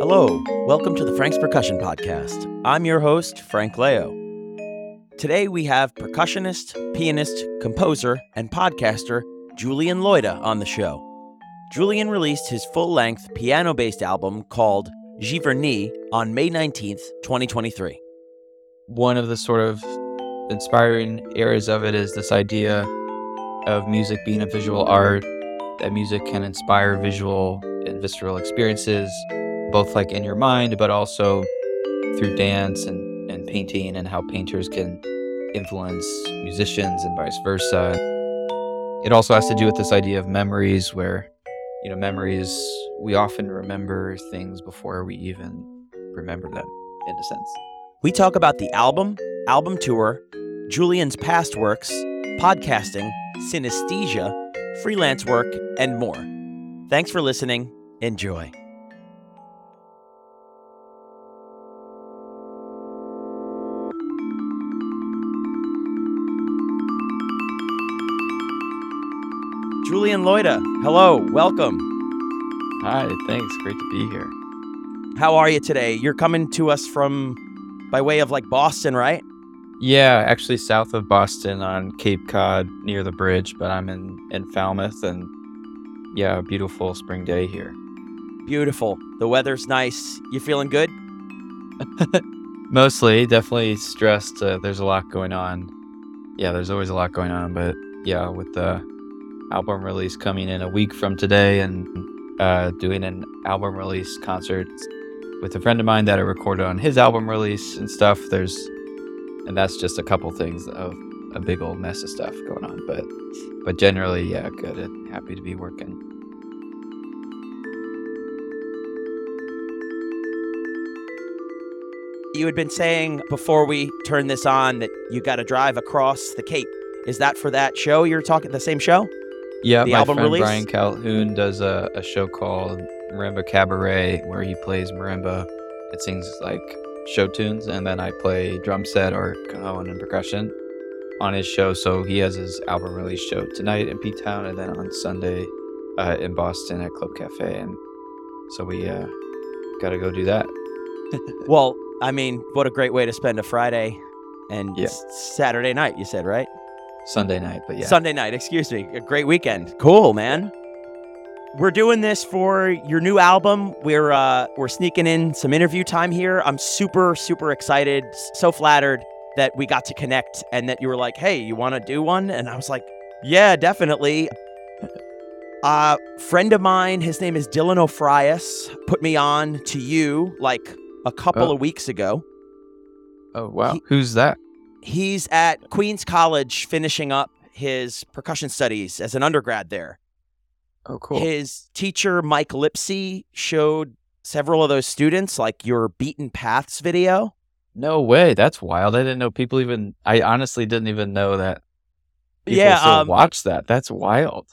Hello, welcome to the Frank's Percussion Podcast. I'm your host, Frank Leo. Today we have percussionist, pianist, composer, and podcaster Julian Loida on the show. Julian released his full length piano based album called Giverny on May 19th, 2023. One of the sort of inspiring areas of it is this idea of music being a visual art, that music can inspire visual and visceral experiences, both like in your mind, but also through dance and, and painting, and how painters can influence musicians and vice versa. It also has to do with this idea of memories, where, you know, memories, we often remember things before we even remember them, in a sense. We talk about the album, album tour, Julian's past works, podcasting, synesthesia, freelance work, and more. Thanks for listening. Enjoy. Julian Loida, hello, welcome. Hi, thanks. Great to be here. How are you today? You're coming to us from by way of like Boston, right? Yeah, actually south of Boston on Cape Cod near the bridge, but I'm in, in Falmouth and yeah, beautiful spring day here. Beautiful. The weather's nice. You feeling good? Mostly, definitely stressed. Uh, there's a lot going on. Yeah, there's always a lot going on, but yeah, with the album release coming in a week from today and uh, doing an album release concert with a friend of mine that I recorded on his album release and stuff. There's, and that's just a couple things of a big old mess of stuff going on. But, but generally, yeah, good and happy to be working. You had been saying before we turn this on that you got to drive across the Cape. Is that for that show you're talking? The same show? Yeah, The my album friend release? Brian Calhoon does a, a show called Marimba Cabaret where he plays marimba. It sings like show tunes, and then I play drum set or cajon and percussion on his show. So he has his album release show tonight in P Town, and then on Sunday uh, in Boston at Club Cafe. And so we uh, got to go do that. Well, I mean, what a great way to spend a Friday and Yeah. Saturday night, you said, right? Sunday night, but yeah. Sunday night, excuse me. A great weekend. Cool, man. We're doing this for your new album. We're uh we're sneaking in some interview time here. I'm super super excited, so flattered that we got to connect and that you were like, "Hey, you want to do one?" And I was like, "Yeah, definitely." Uh friend of mine, his name is Dylan O'Frias, put me on to you like a couple Oh. of weeks ago. oh, wow. he- Who's that? He's at Queens College finishing up his percussion studies as an undergrad there. Oh, cool. His teacher, Mike Lipsey, showed several of those students like your Beaten Paths video. No way. That's wild. I didn't know people even, I honestly didn't even know that people Yeah, still um, watch that. That's wild.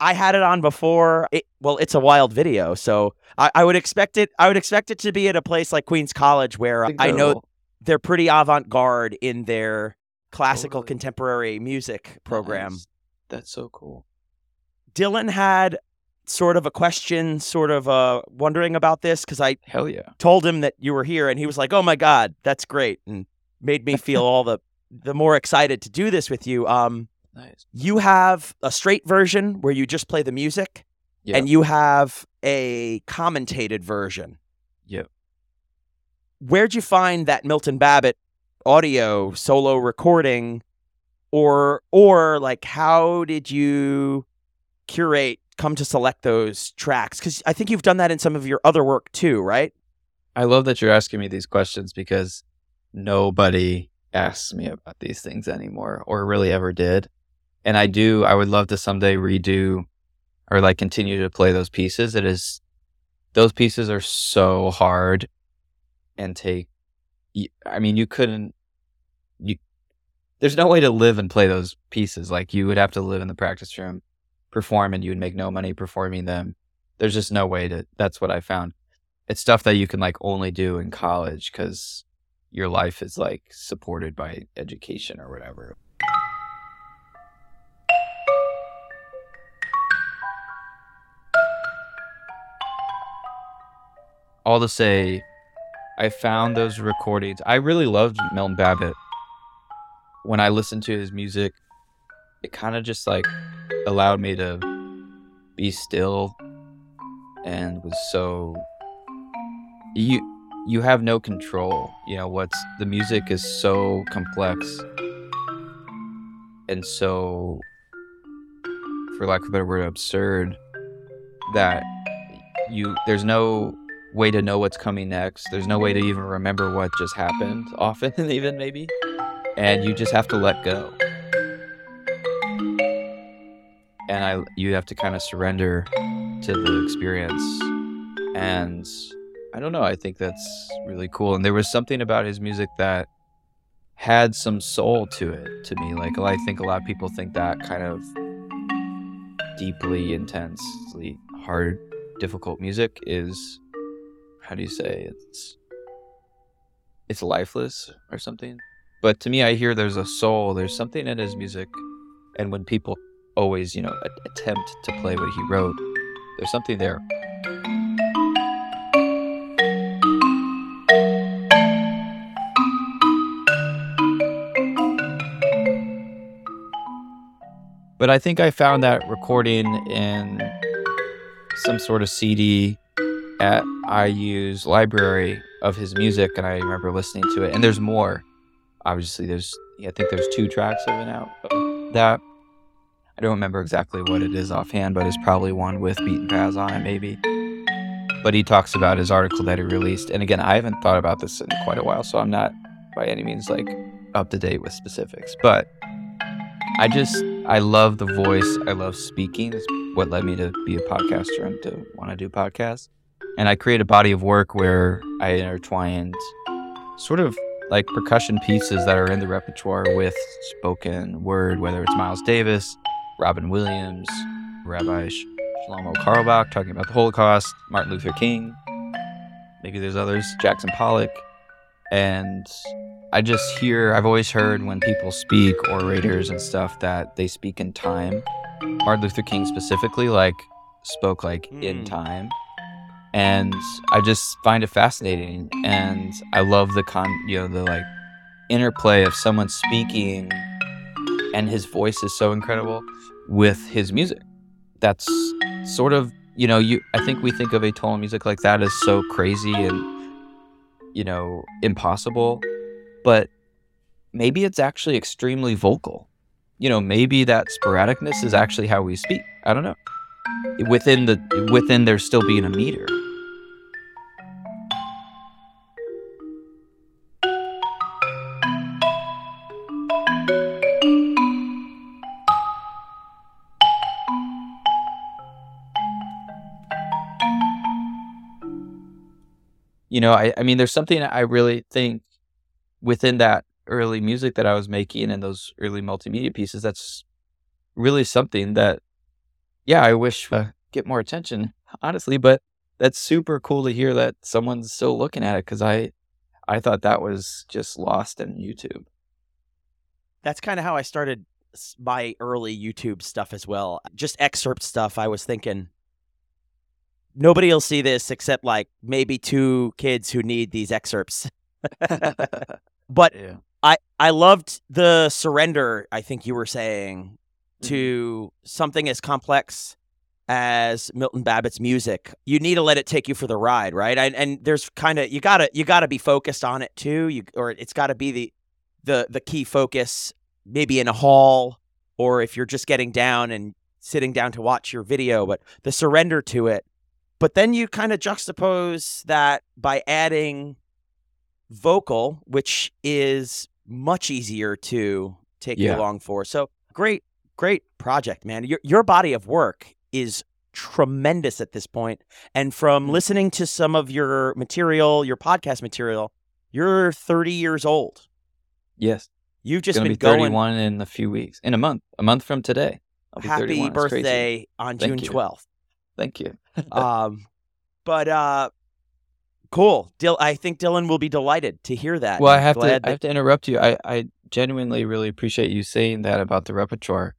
I- had it on before. It, well, it's a wild video, so I, I would expect it. I would expect it to be at a place like Queens College, where I know they're pretty avant-garde in their classical Totally. contemporary music program. Nice. That's so cool. Dylan had sort of a question, sort of uh, wondering about this because I Hell yeah. told him that you were here and he was like, "Oh my god, that's great." And made me feel all the the more excited to do this with you. Um Nice. you have a straight version where you just play the music and you have a commentated version. Where'd you find that Milton Babbitt audio solo recording or or like how did you curate come to select those tracks cuz I think you've done that in some of your other work too, right? I love that you're asking me these questions because nobody asks me about these things anymore or really ever did. And I do, I would love to someday redo or like continue to play those pieces. It is, those pieces are so hard and take, I mean, you couldn't, you, there's no way to live and play those pieces. Like you would have to live in the practice room, perform, and you would make no money performing them. There's just no way to, that's what I found it's stuff that you can like only do in college because your life is like supported by education or whatever. all to say, I found those recordings. I really loved Milton Babbitt. When I listened to his music, it kind of just like allowed me to be still and was so you you have no control you know what's the music is so complex and so for lack of a better word absurd that you there's no way to know what's coming next. There's no way to even remember what just happened often even maybe. And you just have to let go. And I you have to kind of surrender to the experience. And I don't know I think that's really cool. And there was something about his music that had some soul to it to me. Like I think a lot of people think that kind of deeply intensely hard difficult music is how do you say it's it's lifeless or something but to me I hear there's a soul there's something in his music and when people always, you know, attempt to play what he wrote. There's something there. But I think I found that recording in some sort of CD at IU's library of his music, and I remember listening to it. And there's more. Obviously, there's I think there's two tracks of it out that. I don't remember exactly what it is offhand, but it's probably one with Beaten Paths on it, maybe. But he talks about his article that he released. And again, I haven't thought about this in quite a while, so I'm not by any means like up to date with specifics. But I just, I love the voice. I love speaking. It's what led me to be a podcaster and to want to do podcasts. And I create a body of work where I intertwined sort of like percussion pieces that are in the repertoire with spoken word, whether it's Miles Davis, Robin Williams, Rabbi Shlomo Carlebach talking about the Holocaust, Martin Luther King, maybe there's others, Jackson Pollock. And I just hear, I've always heard when people speak, orators and stuff, that they speak in time. Martin Luther King specifically, like, spoke like in Mm. time. And I just find it fascinating. And I love the con, you know, the like interplay of someone speaking and his voice is so incredible with his music. That's sort of you know you. I think we think of atonal music like that as so crazy and you know impossible, but maybe it's actually extremely vocal. You know, maybe that sporadicness is actually how we speak. I don't know. Within the within there still being a meter. You know I, I mean there's something i really think within that early music that i was making and those early multimedia pieces that's really something that yeah i wish uh, get more attention honestly but that's super cool to hear that someone's still looking at it because i i thought that was just lost in youtube That's kind of how I started my early YouTube stuff as well. Just excerpt stuff. I was thinking nobody will see this except like maybe two kids who need these excerpts. but yeah I I loved the surrender. I think you were saying mm-hmm. to something as complex as Milton Babbitt's music. You need to let it take you for the ride, right? And and there's kind of you gotta you gotta be focused on it too. You or it's got to be the the the key focus, maybe in a hall or if you're just getting down and sitting down to watch your video. But the surrender to it. But then you kind of juxtapose that by adding vocal, which is much easier to take you Yeah. along for. So great, great project, man. Your your body of work is tremendous at this point. And from Mm. listening to some of your material, your podcast material, you're 30 years old. yes You've just been be going 31 in a few weeks in a month a month from today I'll be happy 31. Birthday on Thank June you. 12th. thank you um but uh cool. Dil- I think Dylan will be delighted to hear that. Well, I have to. glad I have to interrupt you. I, I genuinely really appreciate you saying that about the repertoire.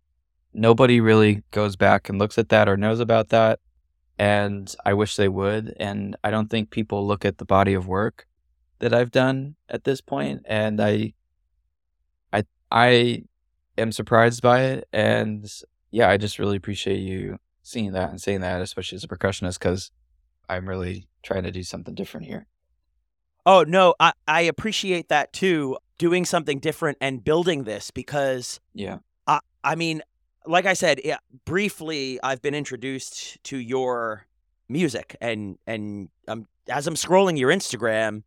Nobody really goes back and looks at that or knows about that, and I wish they would. And I don't think people look at the body of work that I've done at this point, and I, I, I am surprised by it. And yeah, I just really appreciate you seeing that and saying that, especially as a percussionist, because I'm really trying to do something different here. Oh no, I, I appreciate that too. Doing something different and building this because Yeah. I I mean, like I said, yeah, briefly, I've been introduced to your music, and and um, as I'm scrolling your Instagram,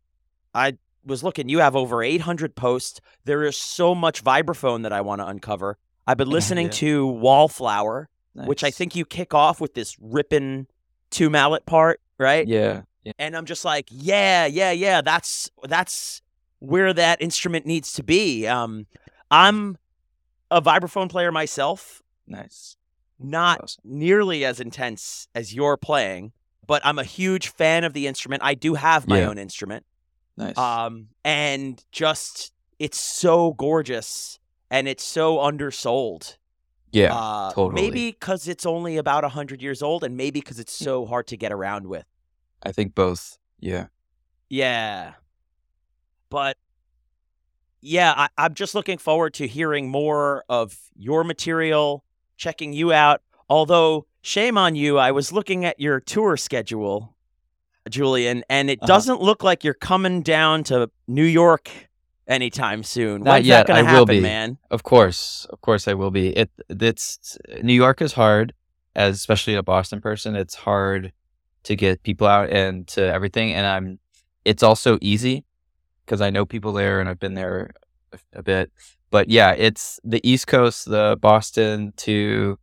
I was looking. You have over 800 posts. There is so much vibraphone that I want to uncover. I've been listening Yeah. to Wallflower, which I think you kick off with this ripping two mallet part, right? Yeah. Yeah. and I'm just like, yeah, yeah, yeah. That's that's where that instrument needs to be. Um, I'm a vibraphone player myself, Nice. not Awesome. nearly as intense as you're playing, but I'm a huge fan of the instrument. I do have my Yeah. own instrument, Nice. um, and just it's so gorgeous and it's so undersold. Yeah. uh, totally. Maybe because it's only about hundred years old, and maybe because it's so hard to get around with. I think both. Yeah. Yeah. But yeah, I, I'm just looking forward to hearing more of your material, checking you out. Although, shame on you, I was looking at your tour schedule, Julian, and it Uh-huh. doesn't look like you're coming down to New York anytime soon. Not When's yet. that I to will be. man? Of course, of course, I will be. It it's New York is hard, as especially a Boston person. It's hard to get people out and to everything, and I'm. It's also easy because I know people there and I've been there a, a bit. But yeah, it's the East Coast, the Boston to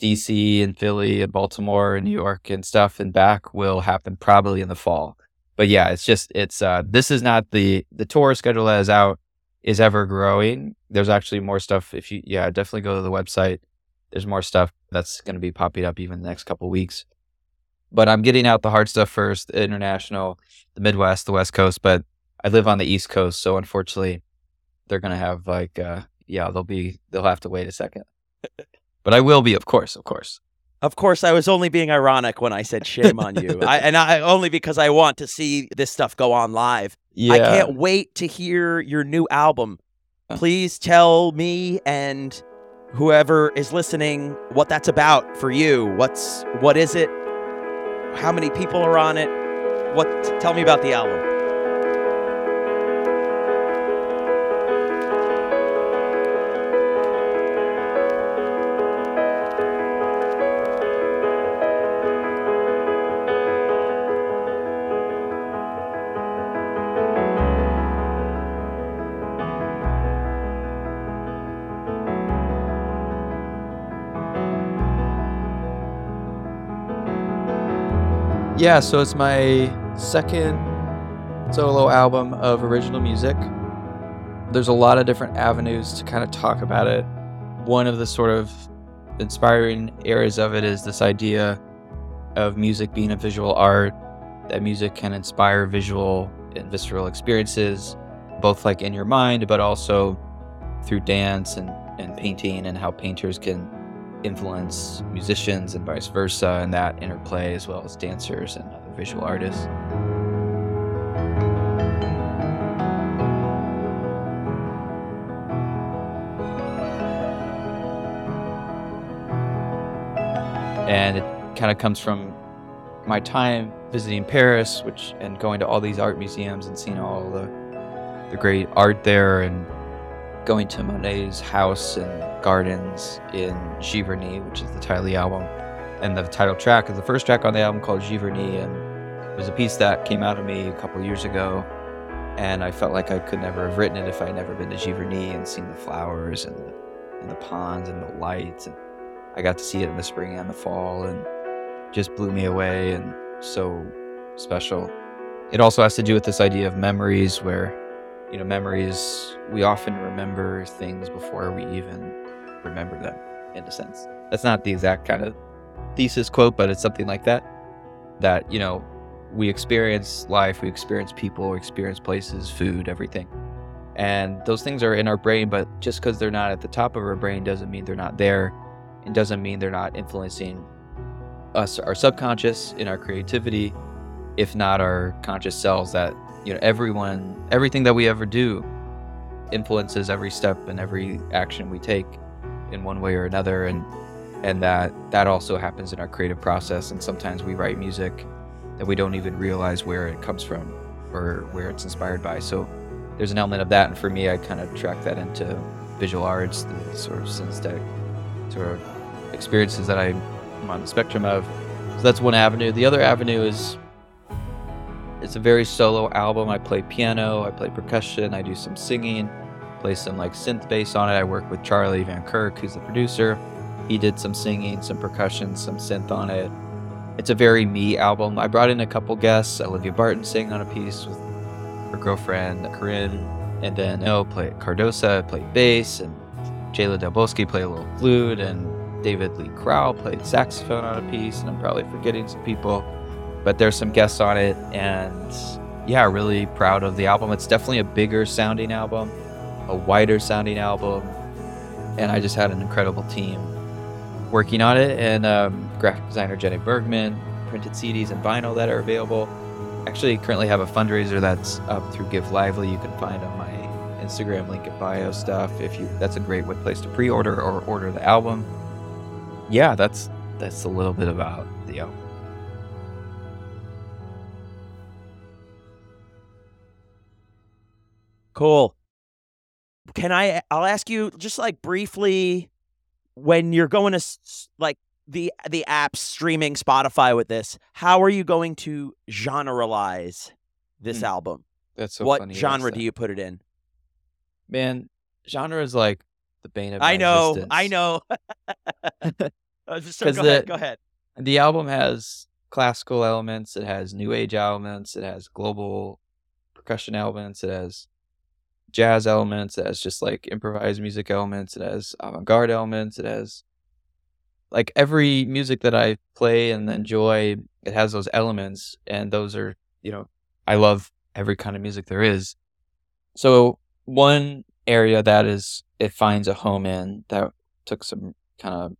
DC and Philly and Baltimore and New York and stuff and back will happen probably in the fall. But yeah, it's just it's uh this is not the the tour schedule that is out is ever growing. There's actually more stuff. If you, yeah, definitely go to the website. There's more stuff that's going to be popping up even the next couple weeks. But I'm getting out the hard stuff first, the international, the Midwest, the West Coast. But I live on the East Coast, so unfortunately, they're going to have like, uh, yeah, they'll be, they'll have to wait a second. but I will be, of course, of course. Of course, I was only being ironic when I said shame on you, I, and I only because I want to see this stuff go on live. Yeah, I can't wait to hear your new album. Please tell me and whoever is listening what that's about for you. What's what is it? How many people are on it? What tell me about the album. Yeah, so it's my second solo album of original music. There's a lot of different avenues to kind of talk about it. One of the sort of inspiring areas of it is this idea of music being a visual art, that music can inspire visual and visceral experiences, both like in your mind, but also through dance and, and painting, and how painters can influence musicians and vice versa, and that interplay as well as dancers and other visual artists. And it kind of comes from my time visiting Paris, which and going to all these art museums and seeing all the the great art there and going to Monet's house and gardens in Giverny, which is the title of the album. And the title track is the first track on the album called Giverny. And it was a piece that came out of me a couple years ago. And I felt like I could never have written it if I had never been to Giverny and seen the flowers and the, and the ponds and the lights. And I got to see it in the spring and the fall and just blew me away and so special. It also has to do with this idea of memories where you know, memories, we often remember things before we even remember them, in a sense. That's not the exact kind of thesis quote, but it's something like that. That, you know, we experience life, we experience people, we experience places, food, everything. And those things are in our brain, but just because they're not at the top of our brain doesn't mean they're not there. It doesn't mean they're not influencing us our subconscious in our creativity, if not our conscious selves that you know everyone everything that we ever do influences every step and every action we take in one way or another. And and that that also happens in our creative process. And sometimes we write music that we don't even realize where it comes from or where it's inspired by. So there's an element of that. And for me i kind of track that into visual arts the sort of synesthetic sort of experiences that i'm on the spectrum of. So that's one avenue. The other avenue is it's a very solo album i play piano i play percussion i do some singing play some like synth bass on it. I work with Charlie Van Kirk, who's the producer. He did some singing, some percussion, some synth on it. It's a very me album. I brought in a couple guests. Olivia Barton sang on a piece with her girlfriend Corinne, and then No play Cardosa played bass, and Jayla Delboski played a little flute, and David Lee Crowell played saxophone on a piece, and I'm probably forgetting some people, but there's some guests on it, and yeah, really proud of the album. It's definitely a bigger sounding album a wider sounding album. And I just had an incredible team working on it. And um, graphic designer Jenny Bergman, printed CDs and vinyl that are available. Actually, currently have a fundraiser that's up through Give Lively. You can find on my Instagram link in bio stuff. If you, that's a great place to pre-order or order the album. Yeah, that's that's a little bit about the album. Cool can I? I'll ask you just like briefly when you're going to like the the app streaming Spotify with this. How are you going to generalize this mm, album? That's so what genre do you put it in? Man, genre is like the bane of. I know, existence. I know. so go the, ahead. Go ahead. The album has classical elements. It has new age elements. It has global percussion elements. It has jazz elements, it has just like improvised music elements, it has avant garde elements, it has like every music that I play and enjoy, it has those elements. And those are, you know, I love every kind of music there is. So, one area that is, it finds a home in that took some kind of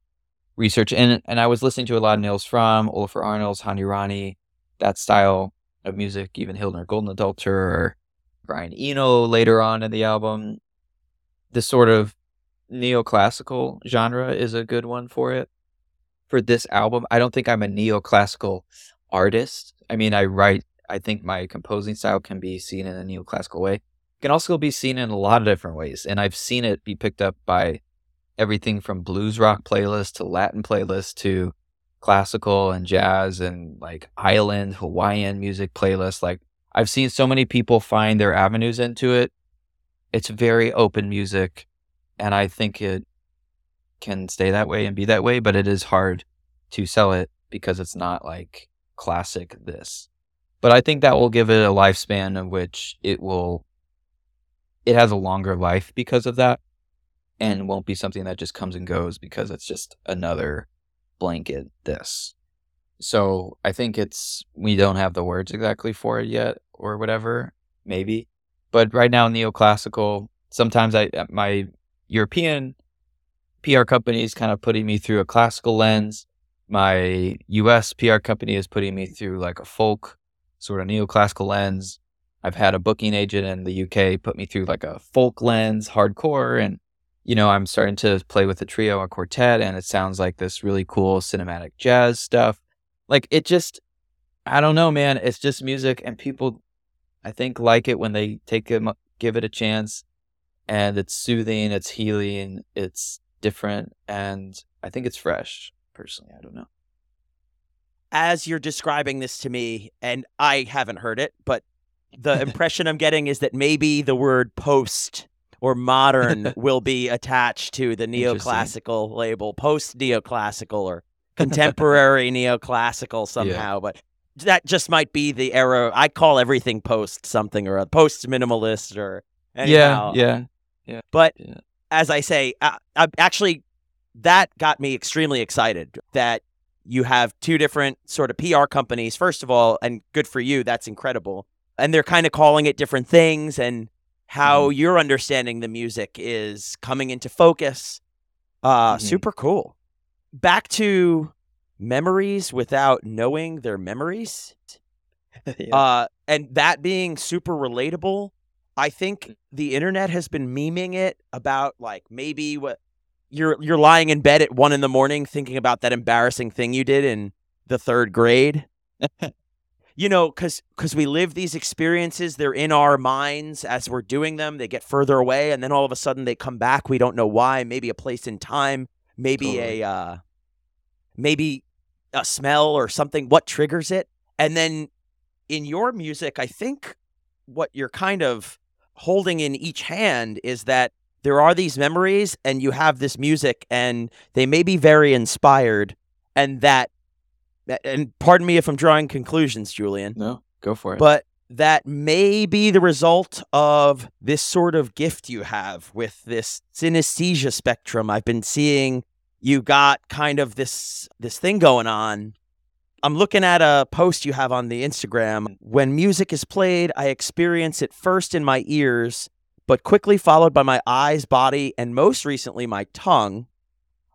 research. And, and I was listening to a lot of Nils Frahm, Olafur Arnalds, Hania Rani, that style of music, even Hildur Guðnadóttir or Brian Eno later on in the album. This sort of neoclassical genre is a good one for it. For this album, I don't think I'm a neoclassical artist. I mean, I write, I think my composing style can be seen in a neoclassical way. It can also be seen in a lot of different ways. And I've seen it be picked up by everything from blues rock playlists to Latin playlists to classical and jazz and like island Hawaiian music playlists. Like I've seen so many people find their avenues into it. It's very open music, and I think it can stay that way and be that way, but it is hard to sell it because it's not like classic this. But I think that will give it a lifespan of which it will it has a longer life because of that and won't be something that just comes and goes because it's just another blanket this. So I think it's we don't have the words exactly for it yet or whatever, maybe. But right now neoclassical, sometimes I uh, my European PR company is kind of putting me through a classical lens. My US PR company is putting me through like a folk sort of neoclassical lens. I've had a booking agent in the UK put me through like a folk lens, hardcore, and you know, I'm starting to play with a trio, a quartet, and it sounds like this really cool cinematic jazz stuff like it just I don't know, man. It's just music, and people, I think, like it when they take it, give it a chance, and it's soothing, it's healing, it's different, and I think it's fresh. Personally, I don't know. As you're describing this to me, and I haven't heard it, but the impression I'm getting is that maybe the word post or modern will be attached to the neoclassical label, post neoclassical or contemporary neoclassical somehow, yeah. but that just might be the era. I call everything post something or post minimalist or anyhow. yeah, yeah, yeah. But yeah. as I say, I, I actually that got me extremely excited that you have two different sort of PR companies. First of all, and good for you, that's incredible. And they're kind of calling it different things, and how mm-hmm. you're understanding the music is coming into focus. Uh, mm-hmm. super cool back to memories without knowing their memories. Yeah. Uh, and that being super relatable, I think the internet has been memeing it about like maybe what you're you're lying in bed at one in the morning thinking about that embarrassing thing you did in the third grade. you know, because because we live these experiences, they're in our minds as we're doing them. They get further away, and then all of a sudden they come back. We don't know why. Maybe a place in time. Maybe Totally. a uh, maybe a smell or something. What triggers it? And then in your music, I think what you're kind of holding in each hand is that there are these memories and you have this music and they may be very inspired and that and pardon me if I'm drawing conclusions, Julian, no, go for it. but that may be the result of this sort of gift you have with this synesthesia spectrum. I've been seeing you got kind of this this thing going on. I'm looking at a post you have on the Instagram. When music is played, I experience it first in my ears, but quickly followed by my eyes, body, and most recently my tongue.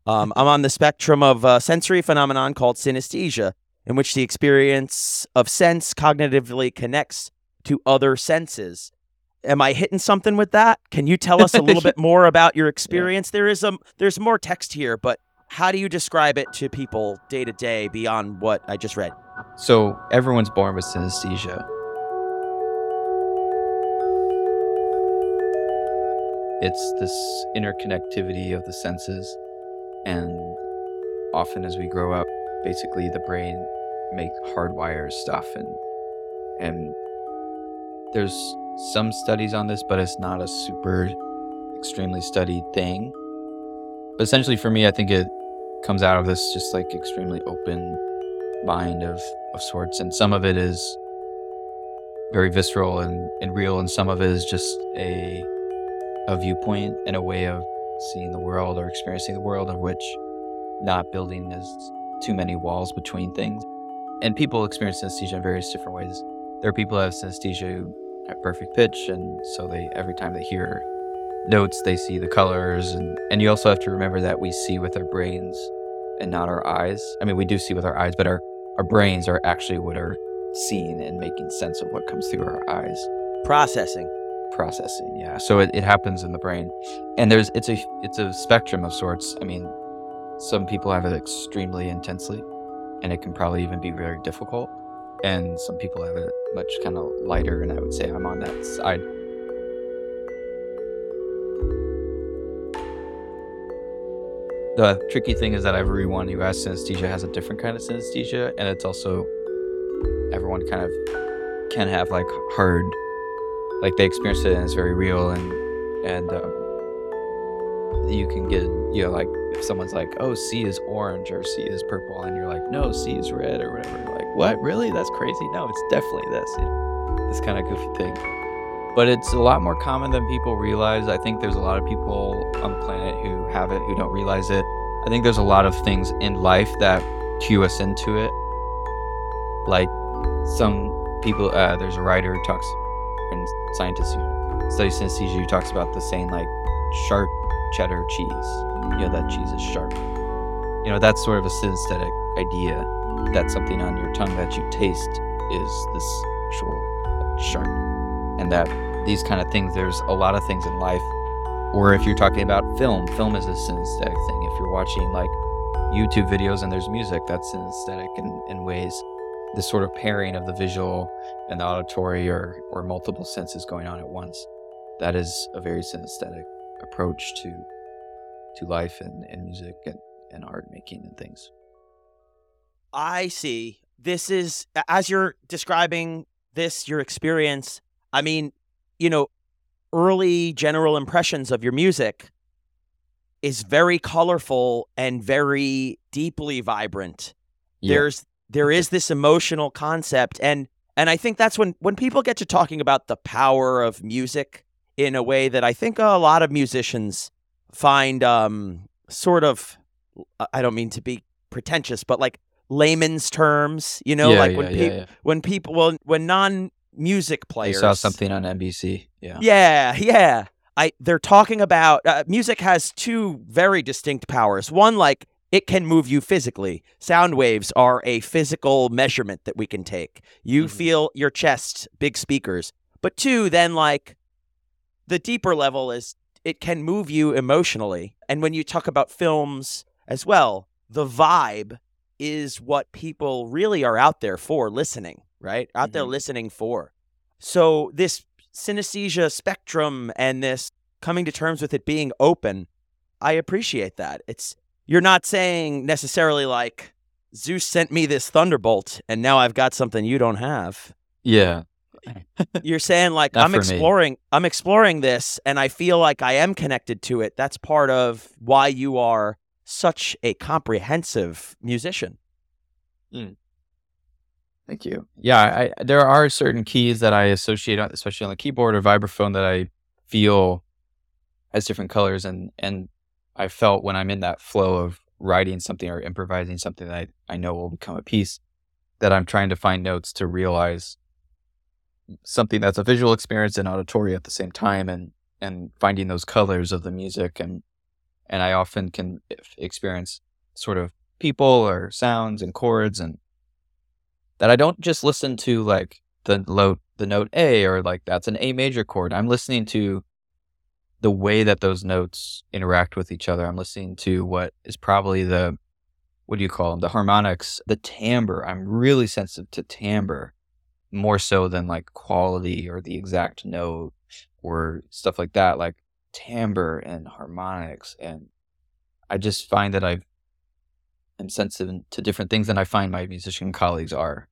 Um, I'm on the spectrum of a sensory phenomenon called synesthesia, in which the experience of sense cognitively connects to other senses. Am I hitting something with that? Can you tell us a little bit more about your experience? There is a there's more text here, but how do you describe it to people day to day beyond what I just read? So everyone's born with synesthesia. It's this interconnectivity of the senses, and often as we grow up, basically the brain make hardwires stuff, and and there's some studies on this, but it's not a super extremely studied thing. But essentially, for me, I think it comes out of this just like extremely open mind of of sorts and some of it is very visceral and, and real and some of it is just a a viewpoint and a way of seeing the world or experiencing the world of which not building is too many walls between things and people experience synesthesia in various different ways. There are people who have synesthesia who have perfect pitch and so they every time they hear notes they see the colors. And and you also have to remember that we see with our brains and not our eyes. I mean we do see with our eyes but our our brains are actually what are seeing and making sense of what comes through our eyes. Processing. processing yeah. So it, it happens in the brain. And there's it's a it's a spectrum of sorts. I mean some people have it extremely intensely and it can probably even be very difficult. And some people have it much kind of lighter and i would say i'm on that side. The tricky thing is that everyone who has synesthesia has a different kind of synesthesia and it's also everyone kind of can have like hard like they experience it and it's very real and and um, you can get you know like someone's like oh c is orange or c is purple and you're like no c is red or whatever you're like what? Really? That's crazy? No it's definitely this. You know, this kind of goofy thing. But it's a lot more common than people realize. I think there's a lot of people on the planet who have it who don't realize it. I think there's a lot of things in life that cue us into it. Like some people uh, there's a writer who talks and scientist who studies synesthesia who talks about the saying like sharp cheddar cheese. You know that cheese is sharp. You know that's sort of a synesthetic idea that something on your tongue that you taste is this actual sharp. And that these kind of things there's a lot of things in life or if you're talking about film film is a synesthetic thing. If you're watching like youtube videos and there's music that's synesthetic in, in ways. This sort of pairing of the visual and the auditory or, or multiple senses going on at once. That is a very synesthetic approach to to life and, and music and, and art making and things. I see. This is as you're describing this, your experience. I mean, you know, early general impressions of your music is very colorful and very deeply vibrant. Yeah. There's there is this emotional concept and and I think that's when when people get to talking about the power of music in a way that I think a lot of musicians find um sort of I don't mean to be pretentious, but like layman's terms, you know, yeah, like yeah, when people yeah. when people well when non music I players saw something on NBC. Yeah. yeah, yeah. I they're talking about uh, music has two very distinct powers. One like it can move you physically. Sound waves are a physical measurement that we can take. You Mhm. feel your chest, big speakers. But two, then like the deeper level is it can move you emotionally. And when you talk about films as well, the vibe is what people really are out there for listening, right? Out there Mhm. listening for. So this synesthesia spectrum and this coming to terms with it being open, I appreciate that. It's you're not saying necessarily like Zeus sent me this thunderbolt and now I've got something you don't have. Yeah. You're saying like Not I'm for me. exploring I'm exploring this and I feel like I am connected to it. That's part of why you are such a comprehensive musician. Hmm. Thank you. Yeah, I, there are certain keys that I associate, especially on the keyboard or vibraphone, that I feel as different colors, and and I felt when I'm in that flow of writing something or improvising something that I, I know will become a piece, that I'm trying to find notes to realize something that's a visual experience and auditory at the same time, and and finding those colors of the music, and and I often can experience sort of people or sounds and chords and that I don't just listen to like the note the note A or like that's an A major chord. I'm listening to the way that those notes interact with each other. I'm listening to what is probably the what do you call them? The harmonics, the timbre. I'm really sensitive to timbre more so than like quality or the exact note or stuff like that. Like timbre and harmonics and I just find that I've am sensitive to different things than I find my musician colleagues are.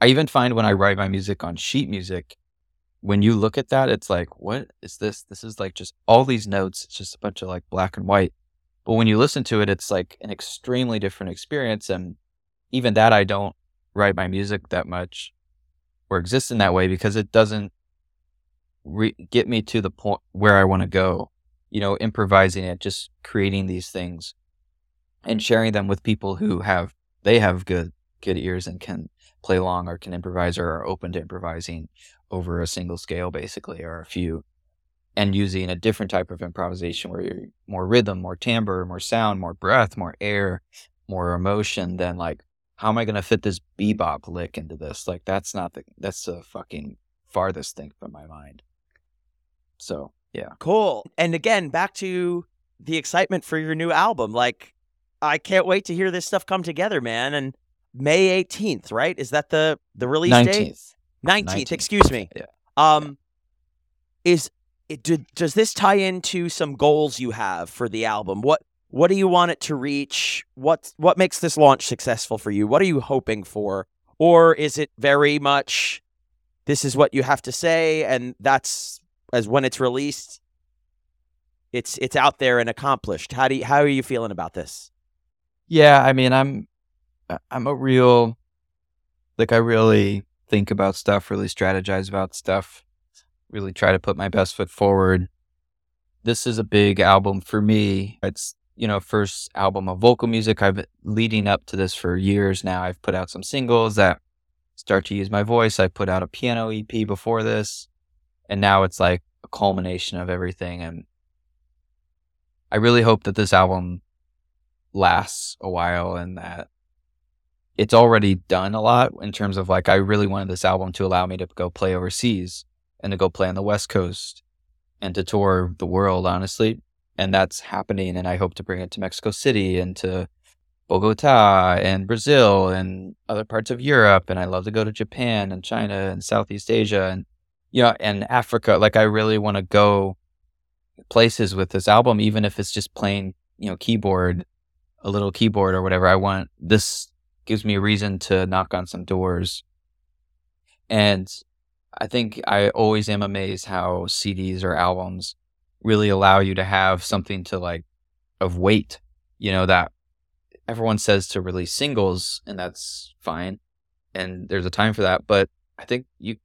I even find when I write my music on sheet music, when you look at that, it's like, what is this? This is like just all these notes. It's just a bunch of like black and white. But when you listen to it, it's like an extremely different experience. And even that, I don't write my music that much or exist in that way because it doesn't re- get me to the point where I want to go. You know, improvising it, just creating these things and mm. sharing them with people who have they have good good ears and can play along or can improvise or are open to improvising over a single scale basically or a few and using a different type of improvisation where you're more rhythm more timbre more sound more breath more air more emotion than like how am i going to fit this bebop lick into this like that's not the that's the fucking farthest thing from my mind so yeah Cool. And again, back to the excitement for your new album. Like, I can't wait to hear this stuff come together, man. And May 18th, right? Is that the the release date? 19th 19th, 19th. excuse me. Yeah. Um is it do, does this tie into some goals you have for the album? What what do you want it to reach? What what makes this launch successful for you? What are you hoping for? Or is it very much this is what you have to say and that's as when it's released it's it's out there and accomplished. How do you, how are you feeling about this? Yeah, I mean, I'm I'm a real like I really think about stuff, really strategize about stuff, really try to put my best foot forward. This is a big album for me. It's, you know, first album of vocal music. I've been leading up to this for years now. I've put out some singles that start to use my voice. I put out a piano EP before this, and now it's like a culmination of everything and I really hope that this album lasts a while and that it's already done a lot in terms of like I really wanted this album to allow me to go play overseas and to go play on the West Coast and to tour the world, honestly. And that's happening and I hope to bring it to Mexico City and to Bogota and Brazil and other parts of Europe and I love to go to Japan and China and Southeast Asia and you know and Africa. Like I really want to go places with this album, even if it's just playing you know, keyboard, a little keyboard or whatever. I want this gives me a reason to knock on some doors. And I think I always am amazed how CDs or albums really allow you to have something to like of weight, you know, that everyone says to release singles and that's fine. And there's a time for that. But I think you,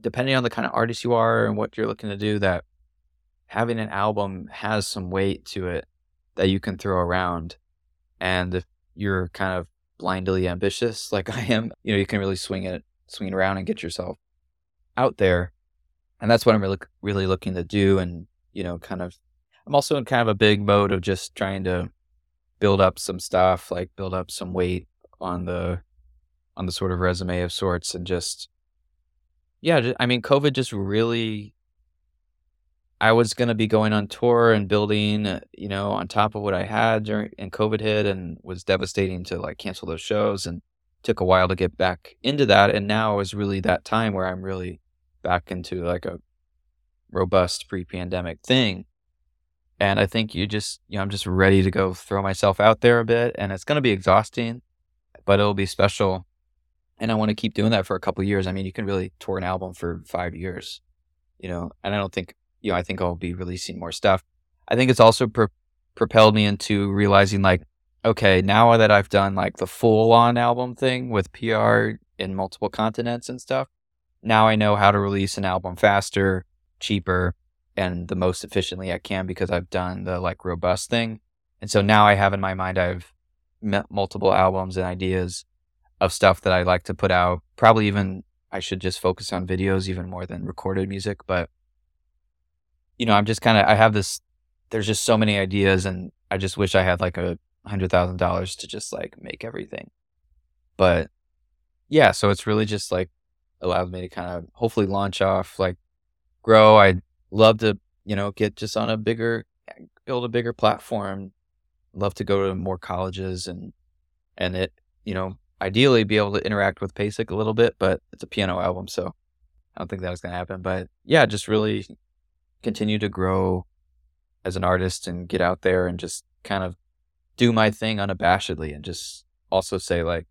depending on the kind of artist you are and what you're looking to do, that having an album has some weight to it that you can throw around. And if you're kind of blindly ambitious like I am, you know, you can really swing it, swing around and get yourself out there. And that's what I'm really, really looking to do. And, you know, kind of, I'm also in kind of a big mode of just trying to build up some stuff, like build up some weight on the on the sort of resume of sorts, and just yeah, I mean, COVID just really. I was gonna be going on tour and building, uh, you know, on top of what I had during and COVID hit and was devastating to like cancel those shows and took a while to get back into that. And now is really that time where I'm really back into like a robust pre-pandemic thing. And I think you just, you know, I'm just ready to go throw myself out there a bit. And it's going to be exhausting, but it'll be special. And I want to keep doing that for a couple years. I mean, you can really tour an album for five years, you know, and I don't think, you know, I think I'll be releasing more stuff. I think it's also pro- propelled me into realizing like, okay, now that I've done like the full on album thing with PR in multiple continents and stuff, now I know how to release an album faster, cheaper, and the most efficiently I can because I've done the like robust thing. And so now I have in my mind, I've met multiple albums and ideas of stuff that I like to put out. Probably even I should just focus on videos even more than recorded music. But, you know, I'm just kind of, I have this, there's just so many ideas and I just wish I had like a hundred thousand dollars to just like make everything. But yeah, so it's really just like allowed me to kind of hopefully launch off, like grow. I'd love to, you know, get just on a bigger, build a bigger platform. Love to go to more colleges and, and it, you know, ideally be able to interact with PASIC a little bit, but it's a piano album. So I don't think that was going to happen. But yeah, just really continue to grow as an artist and get out there and just kind of do my thing unabashedly and just also say like,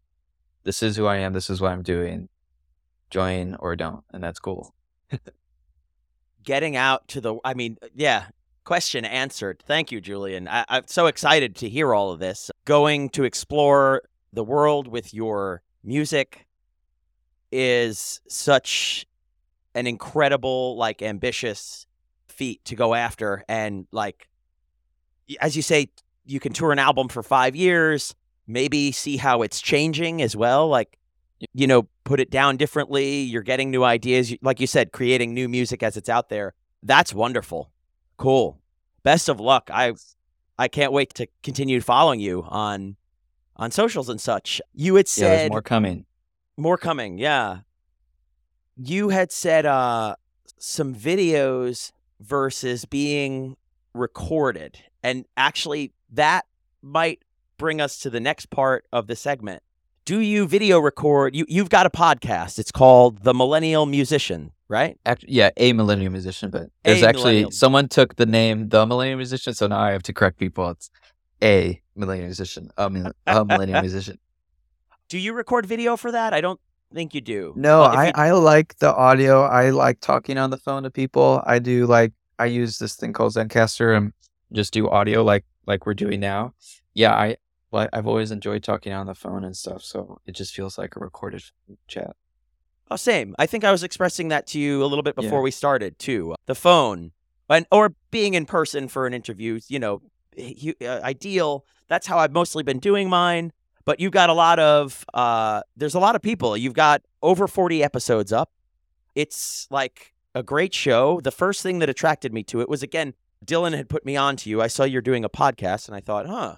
this is who I am. This is what I'm doing join or don't, and that's cool. Getting out to the, I mean, yeah, question answered. Thank you, Julian. I, I'm so excited to hear all of this. Going to explore the world with your music is such an incredible, like, ambitious feat to go after. And, like, as you say, you can tour an album for five years, maybe see how it's changing as well. Like, you know, put it down differently. You're getting new ideas. Like you said, creating new music as it's out there. That's wonderful. Cool. Best of luck. I I can't wait to continue following you on on socials and such. You had said yeah, more coming. More coming, yeah. You had said uh some videos versus being recorded. And actually that might bring us to the next part of the segment do you video record? You you've got a podcast. It's called The Millennial Musician, right? Actually, yeah, a millennial musician, but there's a actually millennial. someone took the name The Millennial Musician, so now I have to correct people. It's a millennial musician, a, a millennial musician. Do you record video for that? I don't think you do. No, I, you... I like the audio. I like talking on the phone to people. I do like I use this thing called Zencastr and just do audio like like we're doing now. Yeah, I but I've always enjoyed talking on the phone and stuff, so it just feels like a recorded chat. Oh, same. I think I was expressing that to you a little bit before yeah. we started too. The phone, and or being in person for an interview, you know, uh, ideal. That's how I've mostly been doing mine. But you've got a lot of, uh, there's a lot of people. You've got over 40 episodes up. It's like a great show. The first thing that attracted me to it was again, Dylan had put me on to you. I saw you're doing a podcast, and I thought, huh,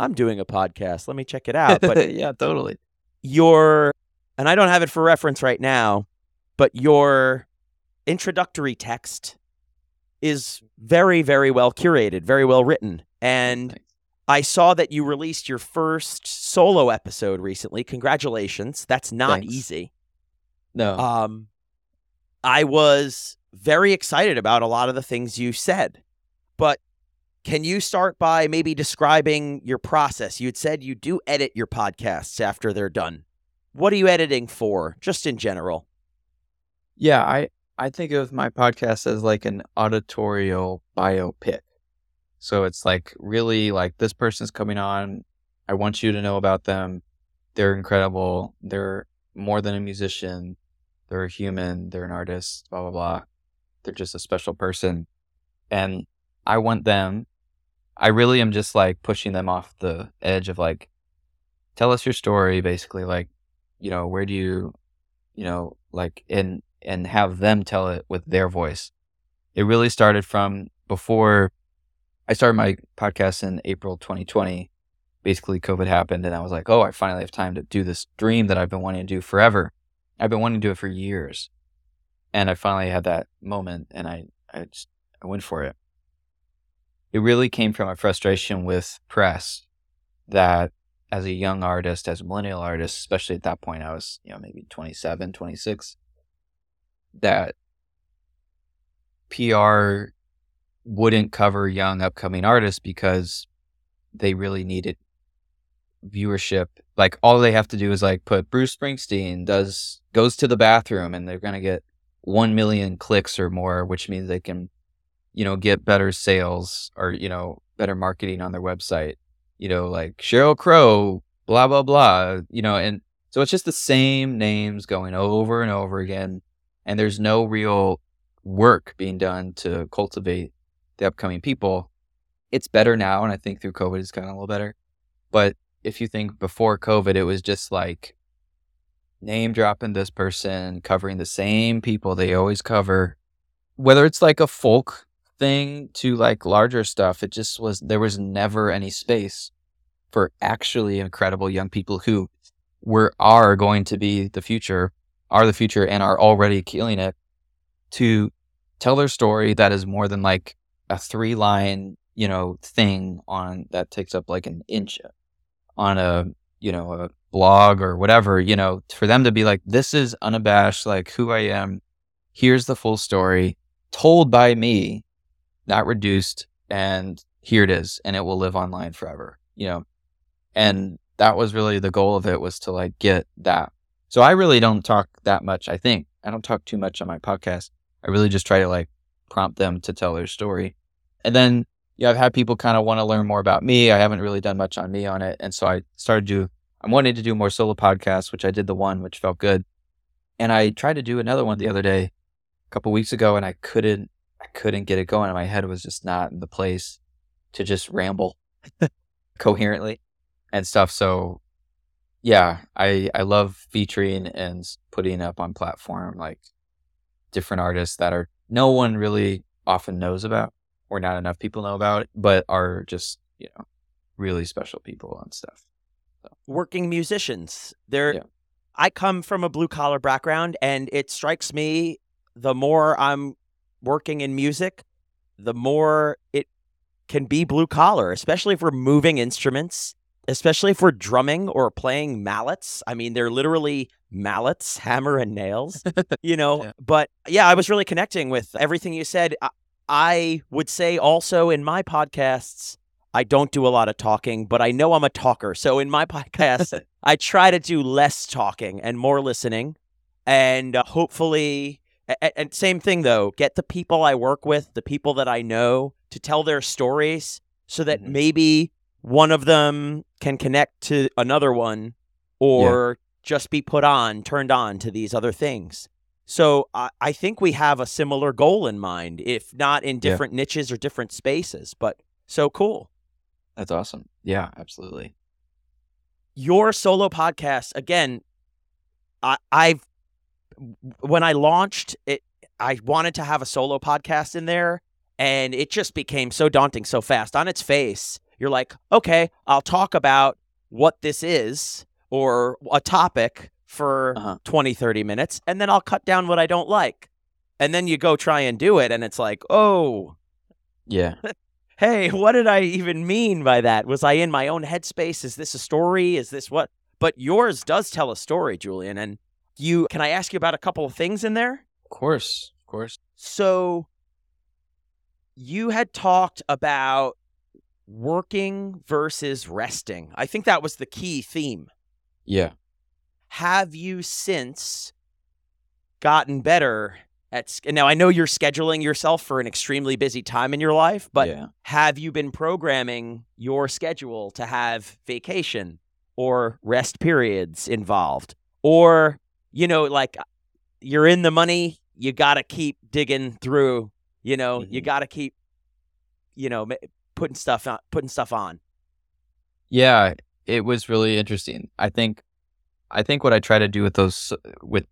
I'm doing a podcast. Let me check it out. But yeah, totally. Your and I don't have it for reference right now, but your introductory text is very, very well curated, very well written. And Thanks. I saw that you released your first solo episode recently. Congratulations. That's not Thanks. easy. No. Um I was very excited about a lot of the things you said. But can you start by maybe describing your process? You'd said you do edit your podcasts after they're done. What are you editing for, just in general? Yeah, I I think of my podcast as like an auditorial biopic. So it's like really like this person's coming on. I want you to know about them. They're incredible. They're more than a musician. They're a human. They're an artist. Blah blah blah. They're just a special person, and I want them I really am just like pushing them off the edge of like, tell us your story, basically. Like, you know, where do you, you know, like, and and have them tell it with their voice. It really started from before I started my podcast in April 2020. basically COVID happened and I was like, oh, I finally have time to do this dream that I've been wanting to do forever. I've been wanting to do it for years. And I finally had that moment and I, I just, I went for it. It really came from a frustration with press that as a young artist, as a millennial artist, especially at that point, I was, you know, maybe 27, 26, that PR wouldn't cover young upcoming artists because they really needed viewership. Like all they have to do is like put Bruce Springsteen does goes to the bathroom and they're gonna get one million clicks or more, which means they can, you know, get better sales or, you know, better marketing on their website. You know, like Sheryl Crow, blah blah blah. You know, and so it's just the same names going over and over again. And there's no real work being done to cultivate the upcoming people. It's better now, and I think through COVID it's gotten a little better. But if you think before COVID, it was just like name dropping this person, covering the same people they always cover. Whether it's like a folk thing to like larger stuff, it just was, there was never any space for actually incredible young people who were, are going to be the future, are the future, and are already killing it to tell their story that is more than like a three line, you know, thing on that takes up like an inch on a you know a blog or whatever you know for them to be like this is unabashed like who i am. Here's the full story told by me not reduced and here it is and it will live online forever you know and that was really the goal of it was to like get that so i really don't talk that much i think i don't talk too much on my podcast i really just try to like prompt them to tell their story and then yeah, I've had people kind of want to learn more about me. I haven't really done much on me on it. And so I started to, I'm wanting to do more solo podcasts, which I did the one, which felt good. And I tried to do another one the other day, a couple weeks ago, and I couldn't, I couldn't get it going. My head was just not in the place to just ramble coherently and stuff. So yeah, I, I love featuring and putting up on platform like different artists that are no one really often knows about or not enough people know about, but are just you know really special people and stuff. So. Working musicians, they're. Yeah. I come from a blue collar background, and it strikes me the more I'm working in music, the more it can be blue collar, especially if we're moving instruments, especially if we're drumming or playing mallets. I mean, they're literally mallets, hammer and nails, you know. Yeah. But yeah, I was really connecting with everything you said. I would say also in my podcasts, I don't do a lot of talking, but I know I'm a talker. So in my podcast, I try to do less talking and more listening. And uh, hopefully, and, same thing though, get the people I work with, the people that I know to tell their stories so that mm-hmm. maybe one of them can connect to another one or yeah. just be put on, turned on to these other things. So I, I think we have a similar goal in mind, if not in different yeah. niches or different spaces. But so cool. That's awesome. Yeah, absolutely. Your solo podcast, again, I, I've when I launched it, I wanted to have a solo podcast in there, and it just became so daunting so fast. On its face, you're like, okay, I'll talk about what this is or a topic for uh-huh. 20, 30 minutes, and then I'll cut down what I don't like. And then you go try and do it, and it's like, oh. Yeah. hey, what did I even mean by that? Was I in my own headspace? Is this a story? Is this what? But yours does tell a story, Julian. And you, can I ask you about a couple of things in there? Of course. Of course. So you had talked about working versus resting. I think that was the key theme. Yeah have you since gotten better at now i know you're scheduling yourself for an extremely busy time in your life but yeah. have you been programming your schedule to have vacation or rest periods involved or you know like you're in the money you got to keep digging through you know mm-hmm. you got to keep you know putting stuff on putting stuff on yeah it was really interesting i think I think what I try to do with those with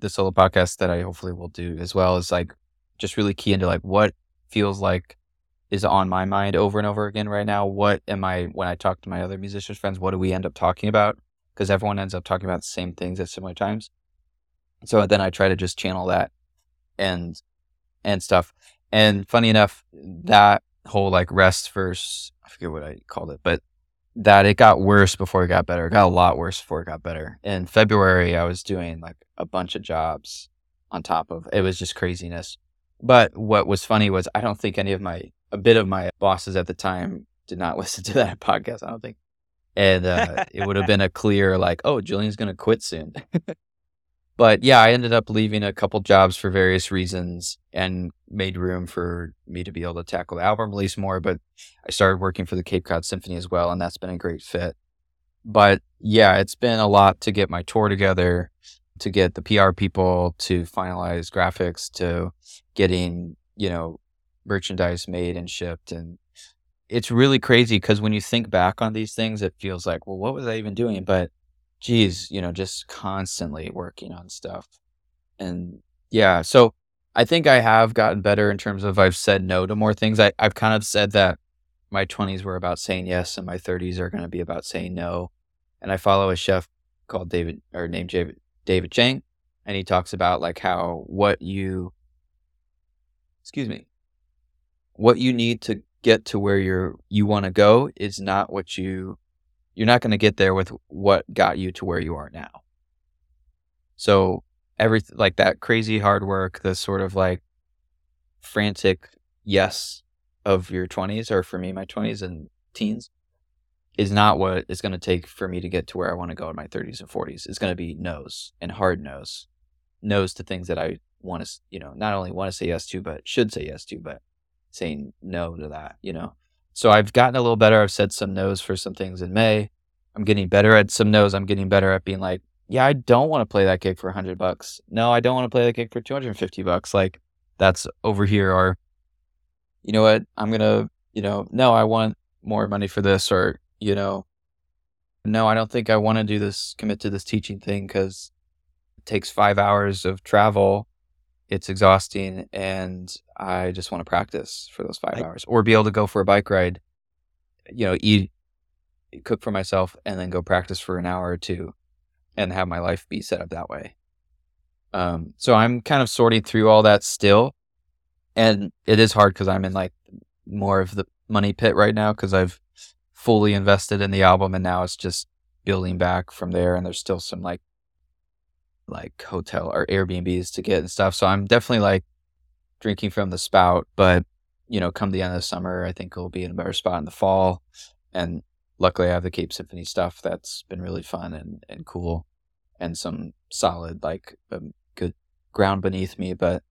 the solo podcast that I hopefully will do as well is like just really key into like what feels like is on my mind over and over again right now. What am I when I talk to my other musicians friends? What do we end up talking about? Because everyone ends up talking about the same things at similar times. So then I try to just channel that and and stuff. And funny enough, that whole like rest verse I forget what I called it, but that it got worse before it got better. It got a lot worse before it got better. In February, I was doing like a bunch of jobs on top of it was just craziness. But what was funny was I don't think any of my a bit of my bosses at the time did not listen to that podcast. I don't think, and uh, it would have been a clear like, oh, Julian's going to quit soon. but yeah, I ended up leaving a couple jobs for various reasons and made room for me to be able to tackle the album release more. But I started working for the Cape Cod Symphony as well, and that's been a great fit. But yeah, it's been a lot to get my tour together, to get the PR people to finalize graphics, to getting, you know, merchandise made and shipped. And it's really crazy because when you think back on these things, it feels like, well, what was I even doing? But geez, you know, just constantly working on stuff. And yeah, so I think I have gotten better in terms of I've said no to more things. I, I've kind of said that my 20s were about saying yes and my 30s are going to be about saying no. And I follow a chef called David or named David, David Chang. And he talks about like how what you, excuse me, what you need to get to where you're, you want to go is not what you you're not going to get there with what got you to where you are now. So every like that crazy hard work, the sort of like frantic yes of your 20s or for me my 20s and teens is not what it's going to take for me to get to where I want to go in my 30s and 40s. It's going to be no's and hard no's. No's to things that I want to, you know, not only want to say yes to, but should say yes to, but saying no to that, you know. So I've gotten a little better. I've said some no's for some things in May. I'm getting better at some no's. I'm getting better at being like, yeah, I don't want to play that gig for 100 bucks. No, I don't want to play that gig for 250 bucks. Like that's over here. Or, you know what? I'm going to, you know, no, I want more money for this. Or, you know, no, I don't think I want to do this, commit to this teaching thing because it takes five hours of travel it's exhausting and I just want to practice for those five I, hours or be able to go for a bike ride, you know, eat, cook for myself and then go practice for an hour or two and have my life be set up that way. Um, so I'm kind of sorting through all that still. And it is hard because I'm in like more of the money pit right now because I've fully invested in the album and now it's just building back from there. And there's still some like like hotel or Airbnbs to get and stuff. So I'm definitely like drinking from the spout, but you know, come the end of the summer, I think we'll be in a better spot in the fall. And luckily I have the Cape Symphony stuff that's been really fun and, and cool and some solid, like um, good ground beneath me. But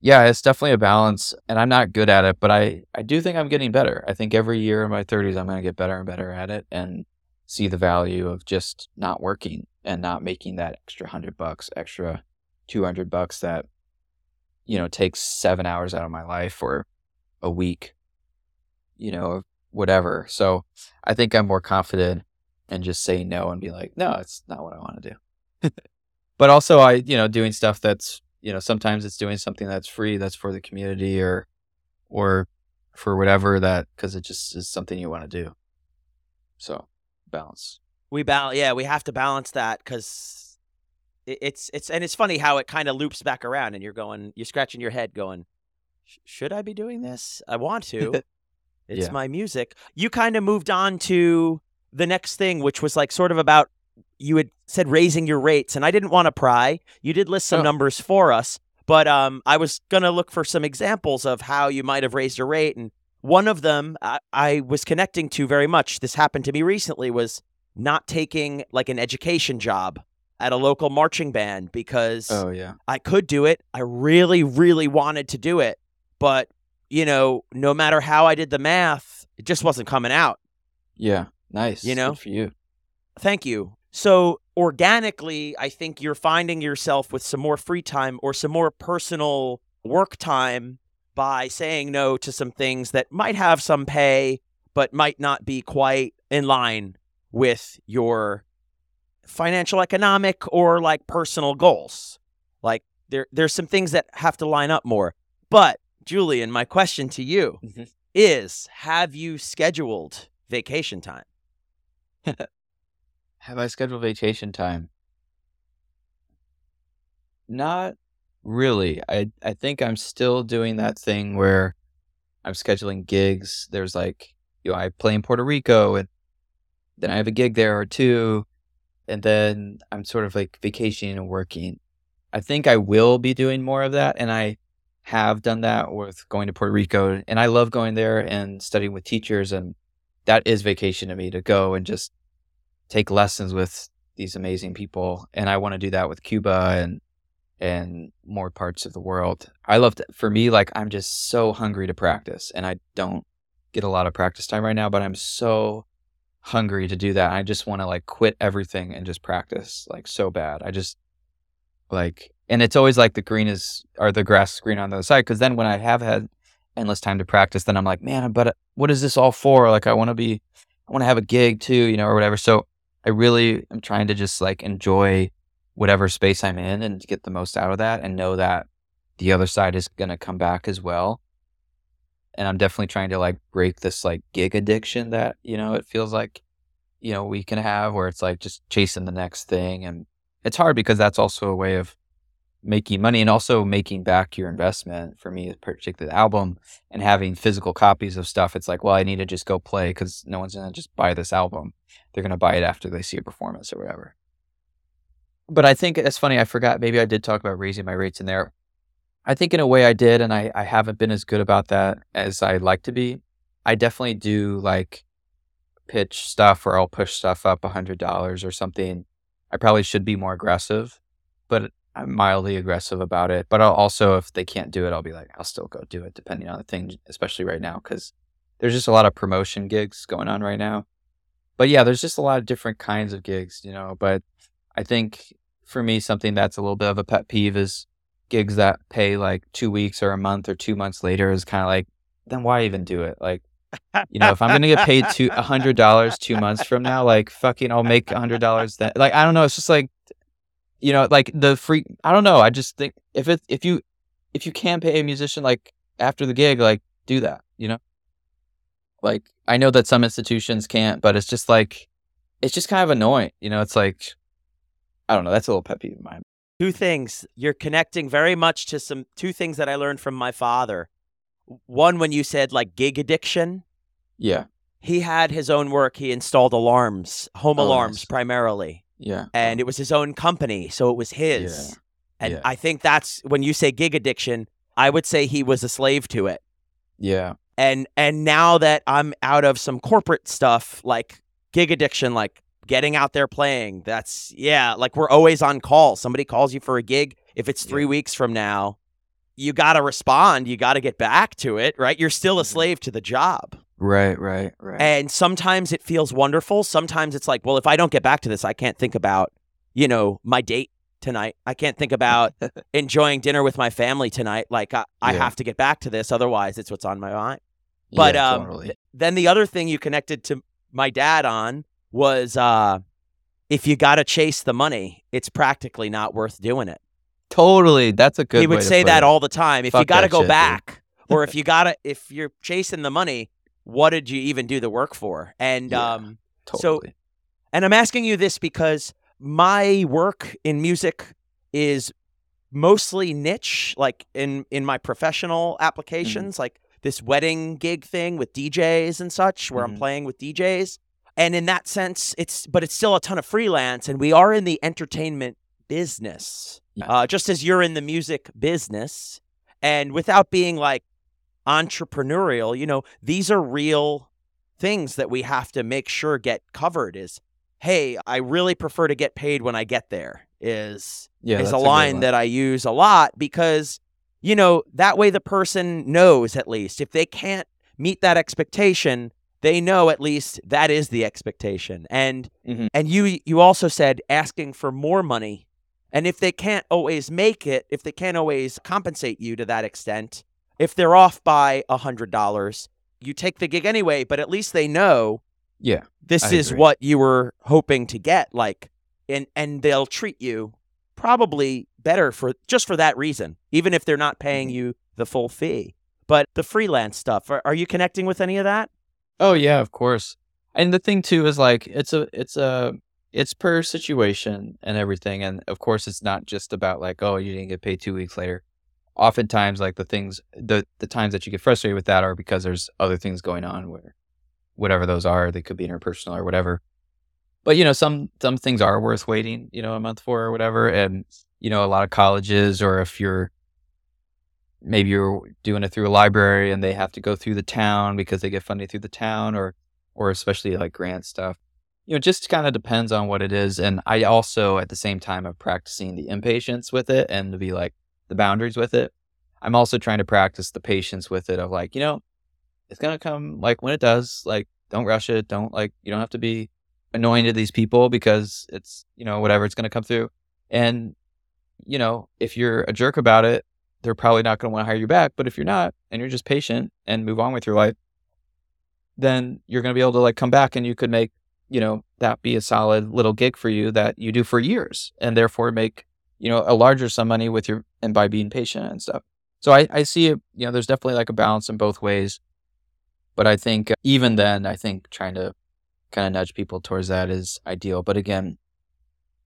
yeah, it's definitely a balance and I'm not good at it, but I, I do think I'm getting better. I think every year in my 30s, I'm going to get better and better at it and see the value of just not working and not making that extra hundred bucks, extra two hundred bucks that you know takes seven hours out of my life or a week, you know, whatever. So I think I'm more confident and just say no and be like, no, it's not what I want to do. but also, I you know doing stuff that's you know sometimes it's doing something that's free that's for the community or or for whatever that because it just is something you want to do. So balance. We balance, yeah. We have to balance that because it's it's and it's funny how it kind of loops back around, and you're going, you're scratching your head, going, should I be doing this? I want to. it's yeah. my music. You kind of moved on to the next thing, which was like sort of about you had said raising your rates, and I didn't want to pry. You did list some oh. numbers for us, but um, I was gonna look for some examples of how you might have raised your rate, and one of them I, I was connecting to very much. This happened to me recently. Was not taking like an education job at a local marching band because oh yeah I could do it. I really really wanted to do it, but you know, no matter how I did the math, it just wasn't coming out. Yeah, nice. You know, Good for you. Thank you. So organically, I think you're finding yourself with some more free time or some more personal work time by saying no to some things that might have some pay but might not be quite in line with your financial economic or like personal goals. Like there there's some things that have to line up more. But Julian, my question to you mm-hmm. is have you scheduled vacation time? Have I scheduled vacation time? Not really. I I think I'm still doing that thing where I'm scheduling gigs. There's like, you know, I play in Puerto Rico and then I have a gig there or two and then I'm sort of like vacationing and working. I think I will be doing more of that and I have done that with going to Puerto Rico and I love going there and studying with teachers and that is vacation to me to go and just take lessons with these amazing people and I want to do that with Cuba and and more parts of the world. I love to, for me like I'm just so hungry to practice and I don't get a lot of practice time right now but I'm so hungry to do that. I just want to like quit everything and just practice like so bad. I just like and it's always like the green is or the grass is green on the other side because then when I have had endless time to practice then I'm like, man, but uh, what is this all for? Like I want to be I want to have a gig too, you know, or whatever. So I really am trying to just like enjoy whatever space I'm in and get the most out of that and know that the other side is going to come back as well. And I'm definitely trying to like break this like gig addiction that, you know, it feels like, you know, we can have where it's like just chasing the next thing. And it's hard because that's also a way of making money and also making back your investment for me, particularly the album and having physical copies of stuff. It's like, well, I need to just go play because no one's going to just buy this album. They're going to buy it after they see a performance or whatever. But I think it's funny. I forgot. Maybe I did talk about raising my rates in there. I think in a way I did, and I, I haven't been as good about that as I'd like to be. I definitely do like pitch stuff or I'll push stuff up a hundred dollars or something. I probably should be more aggressive, but I'm mildly aggressive about it. But I'll also, if they can't do it, I'll be like, I'll still go do it, depending on the thing, especially right now, because there's just a lot of promotion gigs going on right now. But yeah, there's just a lot of different kinds of gigs, you know. But I think for me, something that's a little bit of a pet peeve is gigs that pay like two weeks or a month or two months later is kind of like, then why even do it? Like, you know, if I'm gonna get paid two hundred dollars two months from now, like fucking, I'll make a hundred dollars then. Like, I don't know. It's just like, you know, like the free. I don't know. I just think if it if you if you can pay a musician like after the gig, like do that. You know, like I know that some institutions can't, but it's just like it's just kind of annoying. You know, it's like I don't know. That's a little pet peeve of mine. Two things. You're connecting very much to some two things that I learned from my father. One, when you said like gig addiction, Yeah. he had his own work. He installed alarms, home Oh, alarms nice. primarily, Yeah. and it was his own company, so it was his. Yeah. And Yeah. I think that's when you say gig addiction, I would say he was a slave to it. Yeah. And and now that I'm out of some corporate stuff like gig addiction, like getting out there playing, that's yeah, like we're always on call. Somebody calls you for a gig. If it's three Yeah. weeks from now, you got to respond. You got to get back to it, right? You're still a Mhm. slave to the job. Right. Right. Right. And sometimes it feels wonderful. Sometimes it's like, well, if I don't get back to this, I can't think about, you know, my date tonight. I can't think about enjoying dinner with my family tonight. Like I, I Yeah. have to get back to this. Otherwise, it's what's on my mind. But yeah, um, th- then the other thing you connected to my dad on was uh, if you got to chase the money, it's practically not worth doing it. totally. That's a good. he would say that it. all the time. If you got to go shit, back, or if you got to, if you're chasing the money, what did you even do the work for? And Yeah. um, Totally. and I'm asking you this because my work in music is mostly niche, like in in my professional applications, like this wedding gig thing with DJs and such, where I'm Mhm. playing with DJs. And in that sense, it's but it's still a ton of freelance, and we are in the entertainment business, Yeah. uh, just as you're in the music business. And without being like entrepreneurial, you know, these are real things that we have to make sure get covered. Is hey, I really prefer to get paid when I get there. Is yeah. is that's a line that I use a lot because, you know, that way the person knows at least if they can't meet that expectation, they know at least that is the expectation. And Mhm. and you you also said asking for more money. And if they can't always make it, if they can't always compensate you to that extent, if they're off by a hundred dollars, you take the gig anyway, but at least they know Yeah. this I is agree. what you were hoping to get like and and they'll treat you probably better for just for that reason even if they're not paying Mhm. you the full fee But the freelance stuff, are, are you connecting with any of that? Oh yeah, of course. And the thing too is like it's a it's a it's per situation and everything. And of course it's not just about like, oh, you didn't get paid two weeks later. Oftentimes like the things the the times that you get frustrated with that are because there's other things going on where whatever those are, they could be interpersonal or whatever. But you know, some some things are worth waiting, you know, a month for or whatever. And, you know, a lot of colleges or if you're maybe you're doing it through a library and they have to go through the town because they get funding through the town or or especially like grant stuff. You know, just kind of depends on what it is. And I also at the same time of practicing the impatience with it and to be like the boundaries with it. I'm also trying to practice the patience with it of like, you know, it's gonna come like when it does, like don't rush it. Don't like you don't have to be annoying to these people because it's, you know, whatever, it's gonna come through. And, you know, if you're a jerk about it, they're probably not going to want to hire you back. But if you're not and you're just patient and move on with your life, then you're going to be able to like come back and you could make, you know, that be a solid little gig for you that you do for years and therefore make, you know, a larger sum money with your, and by being patient and stuff. So I, I see it, you know, there's definitely like a balance in both ways. But I think uh, even then, I think trying to kind of nudge people towards that is ideal. But again,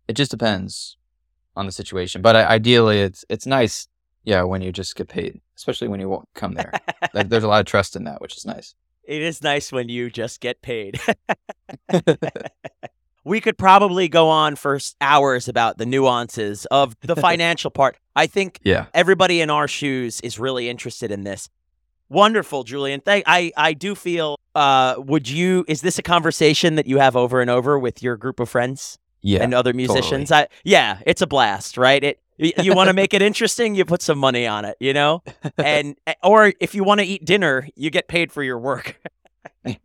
it just depends on the situation. But ideally, it's it's nice yeah, when you just get paid, especially when you won't come there. like, there's a lot of trust in that, which is nice. It is nice when you just get paid. we could probably go on for hours about the nuances of the financial part. I think yeah. everybody in our shoes is really interested in this. Wonderful, Julian. Thank I I do feel uh would you is this a conversation that you have over and over with your group of friends? Yeah. And other musicians? Totally. I yeah, it's a blast, right? It you, you want to make it interesting, you put some money on it, you know? And eh, or if you want to eat dinner, you get paid for your work.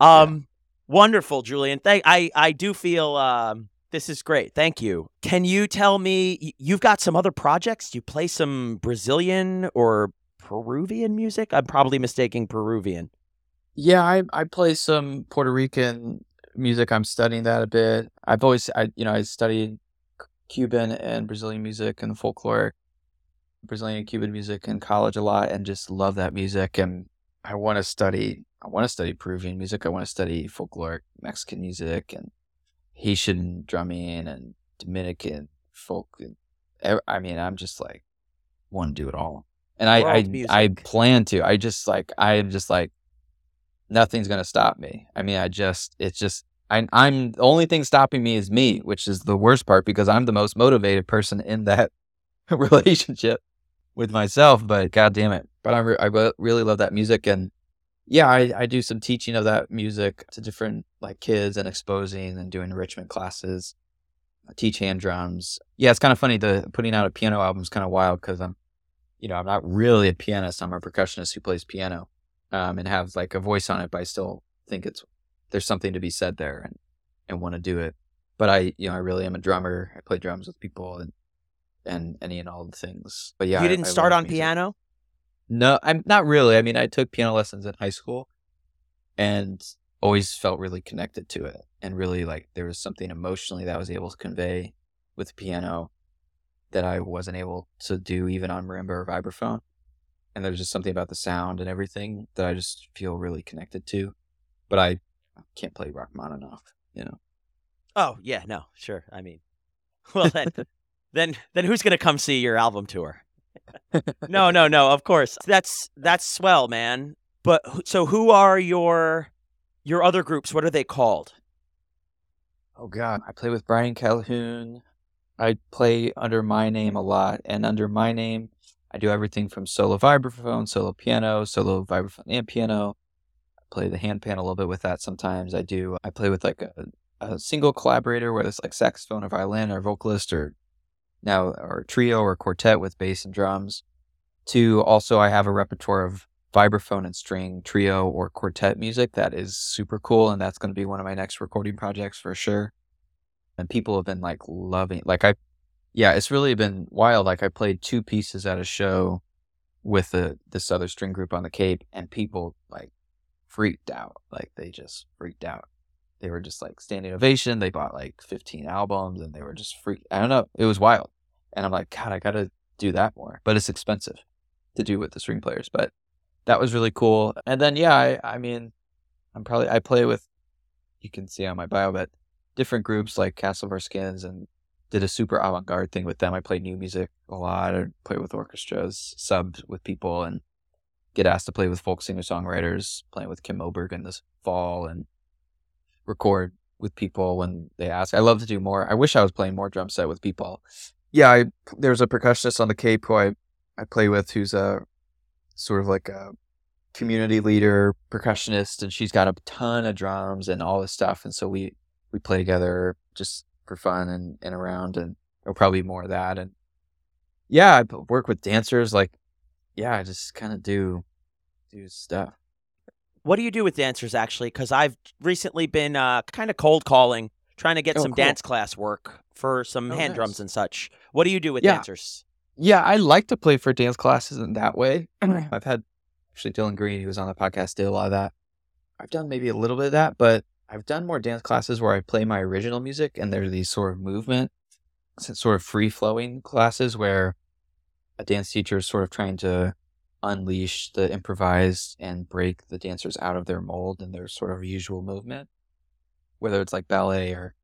um wonderful, Julian. Thank I I do feel um this is great. Thank you. Can you tell me you've got some other projects? You play some Brazilian or Peruvian music? I'm probably mistaking Peruvian. Yeah, I I play some Puerto Rican music. I'm studying that a bit. I've always I you know, I studied Cuban and Brazilian music and folklore, Brazilian and Cuban music in college a lot, and just love that music. And I want to study. I want to study Peruvian music. I want to study folkloric Mexican music and Haitian drumming and Dominican folk. And I mean, I'm just like want to do it all, and I I, I plan to. I just like I'm just like nothing's gonna stop me. I mean, I just it's just I, I'm the only thing stopping me is me, which is the worst part because I'm the most motivated person in that relationship with myself. But god damn it! But I, re- I really love that music, and yeah, I, I do some teaching of that music to different like kids and exposing and doing enrichment classes. I teach hand drums. Yeah, it's kind of funny. The putting out a piano album is kind of wild because I'm, you know, I'm not really a pianist. I'm a percussionist who plays piano, um, and have like a voice on it, but I still think it's there's something to be said there and and want to do it. But I, you know, I really am a drummer. I play drums with people and and any and all the things. But yeah, you didn't I, I start on music. piano. No, I'm not really. I mean, I took piano lessons in high school, and always felt really connected to it, and really like there was something emotionally that I was able to convey with the piano that I wasn't able to do even on marimba or vibraphone. And there's just something about the sound and everything that I just feel really connected to. But I can't play Rachmaninoff, you know. Oh yeah, no, sure. I mean, well then, then then who's gonna come see your album tour? no, no, no. Of course, that's that's swell, man. But so, who are your your other groups? What are they called? Oh God, I play with Brian Calhoon. I play under my name a lot, and under my name, I do everything from solo vibraphone, solo piano, solo vibraphone and piano, play the hand pan a little bit with that sometimes. I do. I play with like a, a single collaborator, whether it's like saxophone or violin or vocalist or now or trio or quartet with bass and drums. To also, I have a repertoire of vibraphone and string trio or quartet music that is super cool, and that's going to be one of my next recording projects for sure. And people have been like loving, like I, yeah, it's really been wild. Like I played two pieces at a show with the this other string group on the Cape, and people like freaked out. Like they just freaked out. They were just like standing ovation. They bought like 15 albums and they were just freaked. I don't know. It was wild. And I'm like, God, I got to do that more. But it's expensive to do with the string players, but that was really cool. And then yeah, I, I mean, I'm probably I play with you can see on my bio, but different groups like Castle Skins and did a super avant garde thing with them. I played new music a lot. I played with orchestras, subbed with people, and get asked to play with folk singer songwriters. Playing with Kim Moberg in this fall and record with people when they ask. I love to do more. I wish I was playing more drum set with people. Yeah, I, there's a percussionist on the Cape who I I play with who's a sort of like a community leader, percussionist, and she's got a ton of drums and all this stuff. And so we we play together just for fun and, and around and there'll probably be more of that. And yeah, I work with dancers. Like, yeah, I just kind of do, do stuff. What do you do with dancers actually? Because I've recently been uh, kind of cold calling, trying to get Oh, some cool. dance class work for some Oh, hand nice. drums and such. What do you do with Yeah. dancers? Yeah, I like to play for dance classes in that way. I've had actually Dylan Green, who was on the podcast, did a lot of that. I've done maybe a little bit of that, but I've done more dance classes where I play my original music and there's these sort of movement, sort of free flowing classes where a dance teacher is sort of trying to unleash the improvised and break the dancers out of their mold and their sort of usual movement, whether it's like ballet or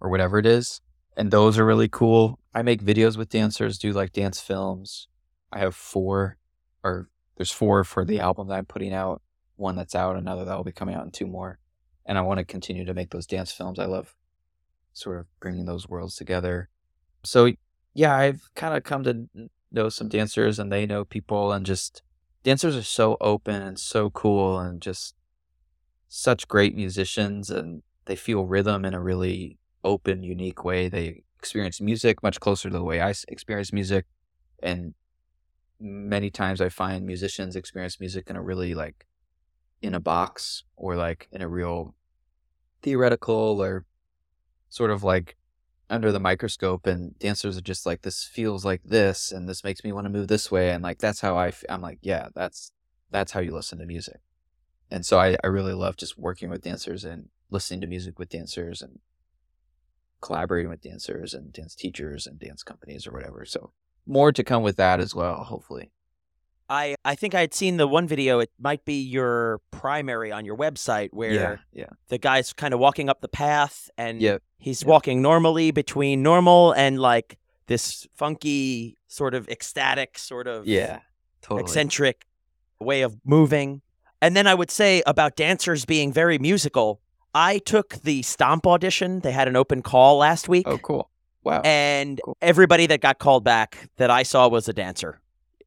or whatever it is. And those are really cool. I make videos with dancers, do like dance films. I have four, or there's four for the album that I'm putting out. One that's out, another that will be coming out, and two more. And I want to continue to make those dance films. I love sort of bringing those worlds together. So yeah, I've kind of come to know some dancers, and they know people, and just dancers are so open and so cool, and just such great musicians, and they feel rhythm in a really open, unique way. They experience music much closer to the way I experience music, and many times I find musicians experience music in a really like in a box or like in a real theoretical or sort of like under the microscope and dancers are just like this feels like this and this makes me want to move this way and like that's how I f- I'm like yeah that's that's how you listen to music. And so I, I really love just working with dancers and listening to music with dancers and collaborating with dancers and dance teachers and dance companies or whatever so more to come with that as well hopefully I I think I had seen the one video. It might be your primary on your website where yeah yeah the guy's kind of walking up the path and Yep. he's Yep. walking normally between normal and like this funky sort of ecstatic sort of yeah totally eccentric way of moving. And then I would say about dancers being very musical. I took the Stomp audition. They had an open call last oh, week. oh cool wow And Cool. everybody that got called back that I saw was a dancer.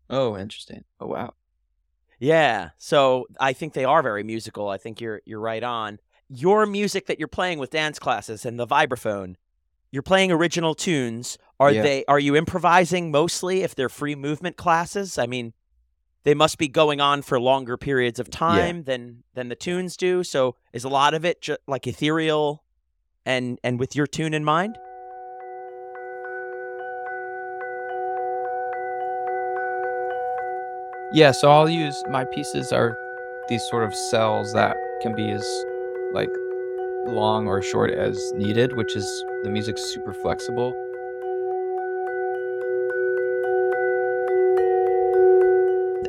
Oh interesting oh wow Yeah. So I think they are very musical. I think you're you're right on. Your music that you're playing with dance classes and the vibraphone, you're playing original tunes. Are Yeah. they are you improvising mostly if they're free movement classes? I mean, they must be going on for longer periods of time than than the tunes do. So is a lot of it ju- like ethereal and and with your tune in mind? Yeah, so I'll use my pieces are these sort of cells that can be as like long or short as needed, which is the music's super flexible.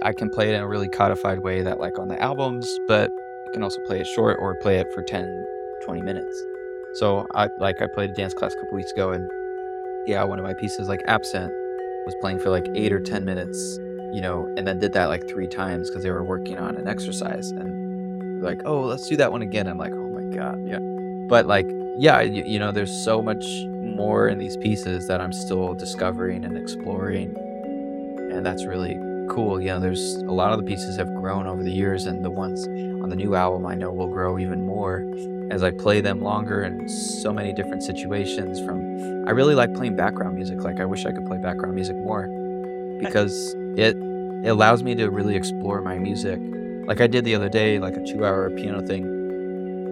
I can play it in a really codified way that like on the albums, but I can also play it short or play it for 10, 20 minutes. So I like I played a dance class a couple weeks ago and yeah, one of my pieces like Absent was playing for like 8 or 10 minutes you know, and then did that like three times because they were working on an exercise and like, oh, let's do that one again. I'm like, oh my God. Yeah. But like, yeah, you, you know, there's so much more in these pieces that I'm still discovering and exploring. And that's really cool. You know, there's a lot of the pieces have grown over the years, and the ones on the new album I know will grow even more as I play them longer in so many different situations. From I really like playing background music. Like, I wish I could play background music more because it it allows me to really explore my music. Like i did the other day like a two hour piano thing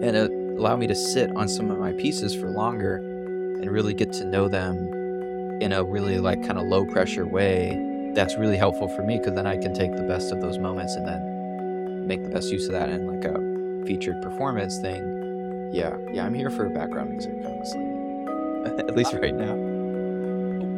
and it allowed me to sit on some of my pieces for longer and really get to know them in a really like kind of low pressure way that's really helpful for me because then i can take the best of those moments and then make the best use of that in like a featured performance thing. Yeah yeah i'm here for background music honestly. At least uh, right now.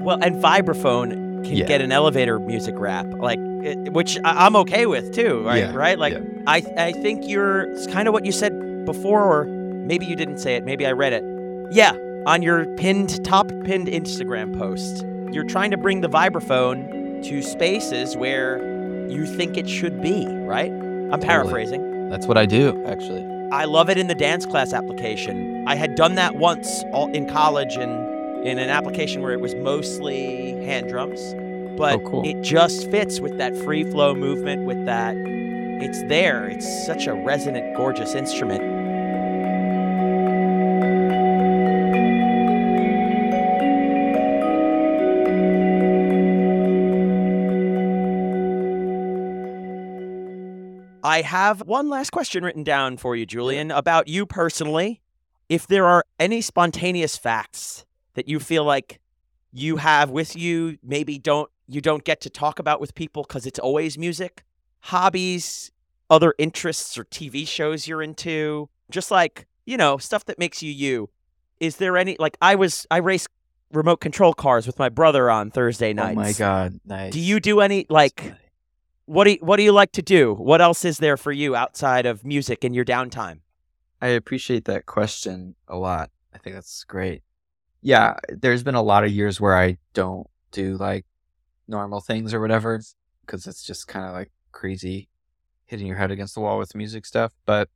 Well, and vibraphone, can Yeah. get an elevator music rap, like it, which I, I'm okay with too, right? Yeah, Right? Like yeah. I I think you're it's kind of what you said before, or maybe you didn't say it, maybe I read it. Yeah, on your pinned top pinned Instagram post, you're trying to bring the vibraphone to spaces where you think it should be, right? I'm Totally. paraphrasing. That's what I do, actually. I love it in the dance class application. I had done that once all, in college and in an application where it was mostly hand drums, oh, but Oh, cool. it just fits with that free flow movement with that it's there. It's such a resonant gorgeous instrument. I have one last question written down for you, Julian, about you personally. If there are any spontaneous facts that you feel like you have with you, maybe don't you don't get to talk about with people because it's always music, hobbies, other interests or TV shows you're into, just like you know stuff that makes you you. Is there any like I was I race remote control cars with my brother on Thursday nights. Oh my god, nice. Do you do any like what do you, what do you like to do? What else is there for you outside of music in your downtime? I appreciate that question a lot. I think that's great. Yeah, there's been a lot of years where I don't do like normal things or whatever because it's just kind of like crazy hitting your head against the wall with music stuff. But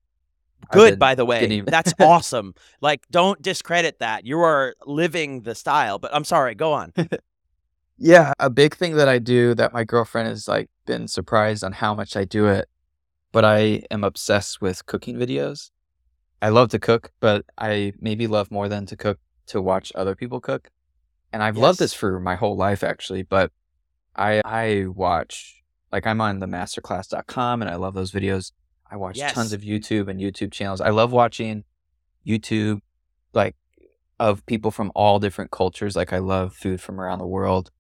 Good, been by the way. That's awesome. Like, don't discredit that. You are living the style. But I'm sorry. Go on. Yeah, a big thing that I do that my girlfriend has like been surprised on how much I do it, but I am obsessed with cooking videos. I love to cook, but I maybe love more than to cook to watch other people cook. And I've loved this for my whole life actually, but I I watch like I'm on the masterclass.com and I love those videos. I watch Yes. tons of YouTube and YouTube channels. I love watching YouTube like of people from all different cultures. Like I love food from around the world.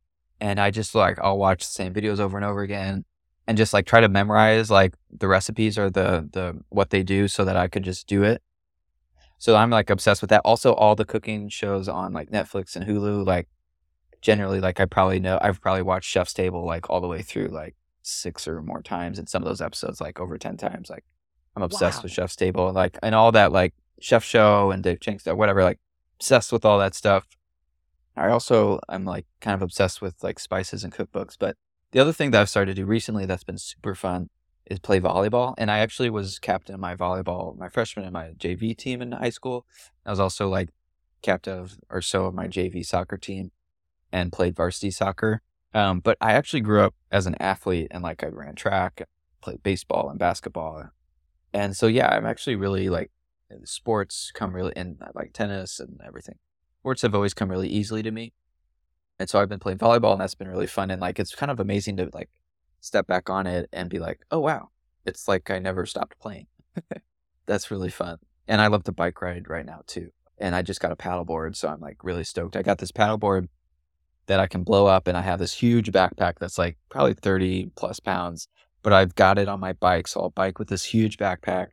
And I just like I'll watch the same videos over and over again and just like try to memorize like the recipes or the the what they do so that I could just do it. So I'm like obsessed with that. Also all the cooking shows on like Netflix and Hulu, like generally like I probably know I've probably watched Chef's Table like all the way through like six or more times and some of those episodes like over 10 times. Like I'm obsessed with Chef's Table like and all that like Chef Show and Dave Chang stuff, whatever, like obsessed with all that stuff. I also I'm like kind of obsessed with like spices and cookbooks. But the other thing that I've started to do recently that's been super fun is play volleyball. And I actually was captain of my volleyball my freshman and my JV team in high school. I was also like captain of or so of my JV soccer team and played varsity soccer. Um, but I actually grew up as an athlete and like I ran track, played baseball and basketball. And so yeah, I'm actually really like sports come really and I like tennis and everything. Sports have always come really easily to me. And so I've been playing volleyball and that's been really fun. And like it's kind of amazing to like step back on it and be like, oh wow, it's like I never stopped playing. that's really fun. And I love to bike ride right now too. And I just got a paddleboard, so I'm like really stoked. I got this paddleboard that I can blow up and I have this huge backpack that's like probably 30 plus pounds, but I've got it on my bike. So I'll bike with this huge backpack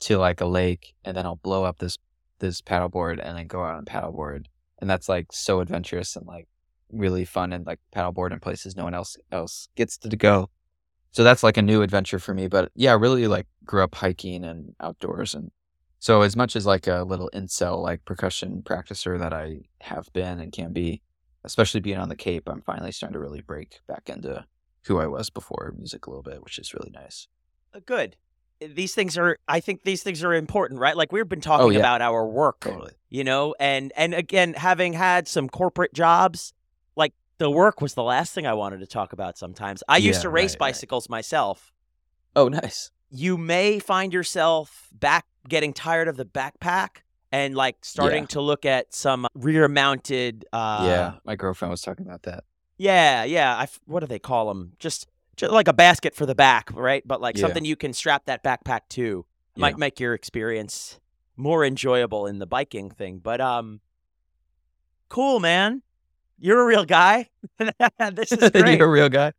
to like a lake and then I'll blow up this this paddleboard and then go out and paddleboard. And that's like so adventurous and like really fun and like paddleboard in places no one else else gets to go. So that's like a new adventure for me. But yeah, I really like grew up hiking and outdoors and so as much as like a little incel like percussion practicer that I have been and can be, especially being on the Cape, I'm finally starting to really break back into who I was before music a little bit, which is really nice. Uh, Good. These things are. I think these things are important, right? Like we've been talking Oh, yeah. about our work. Totally. you know and and again having had some corporate jobs the work was the last thing i wanted to talk about sometimes i used Yeah, to race right, right. bicycles myself Oh, nice. you may find yourself back getting tired of the backpack and like starting Yeah. to look at some rear mounted uh yeah, my girlfriend was talking about that. yeah yeah I what do they call them just, just like a basket for the back right but like Yeah. something you can strap that backpack to might make your experience more enjoyable in the biking thing. But um cool man. You're a real guy. this is great. You're a real guy.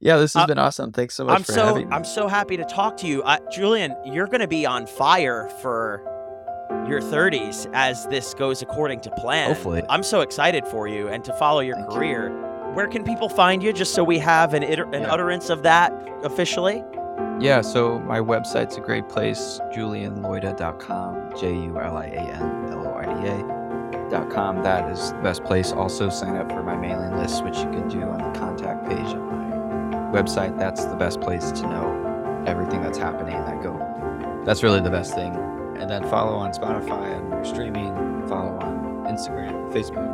Yeah, this has Uh, been awesome. Thanks so much I'm for so having me. I'm so happy to talk to you. Uh, Julian, you're going to be on fire for your 30s as this goes according to plan. Hopefully. I'm so excited for you and to follow your Thank you. career. where can people find you just so we have an, iter- an Yeah. utterance of that officially? Yeah, so my website's a great place, julianloida.com, J U L I A N L O I D A.com. That is the best place. Also, sign up for my mailing list, which you can do on the contact page of my website. That's the best place to know everything that's happening. That go. That's really the best thing. And then follow on Spotify and your streaming. Follow on Instagram, Facebook.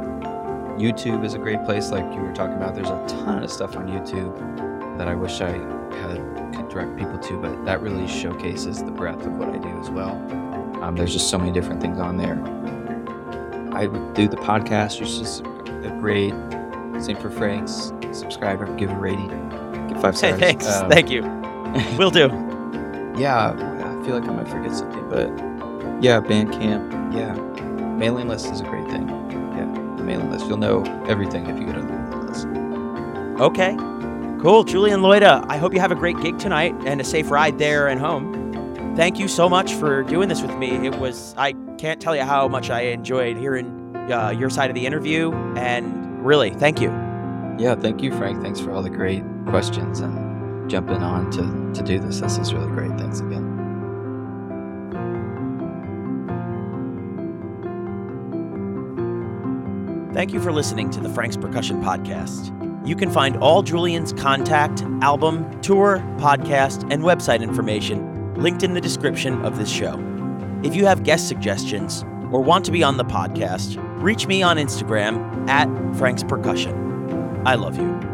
YouTube is a great place, like you were talking about. There's a ton of stuff on YouTube that I wish I had could direct people to, but that really showcases the breadth of what I do as well. Um, there's just so many different things on there. I would do the podcast, which is a great. Same for Frank's. Subscribe, or give a rating, give five Hey, stars. thanks. Um, Thank you. Will do. yeah, I feel like I might forget something, but yeah, Bandcamp. Yeah, mailing list is a great thing. Yeah, the mailing list. You'll know everything if you go to the mailing list. Okay. Cool. Julian Loida, I hope you have a great gig tonight and a safe ride there and home. Thank you so much for doing this with me. It was, I can't tell you how much I enjoyed hearing uh, your side of the interview. And really, thank you. Yeah, thank you, Frank. Thanks for all the great questions and jumping on to, to do this. This is really great. Thanks again. Thank you for listening to the Frank's Percussion Podcast. You can find all Julian's contact, album, tour, podcast, and website information linked in the description of this show. If you have guest suggestions or want to be on the podcast, reach me on Instagram at Frank's Percussion. I love you.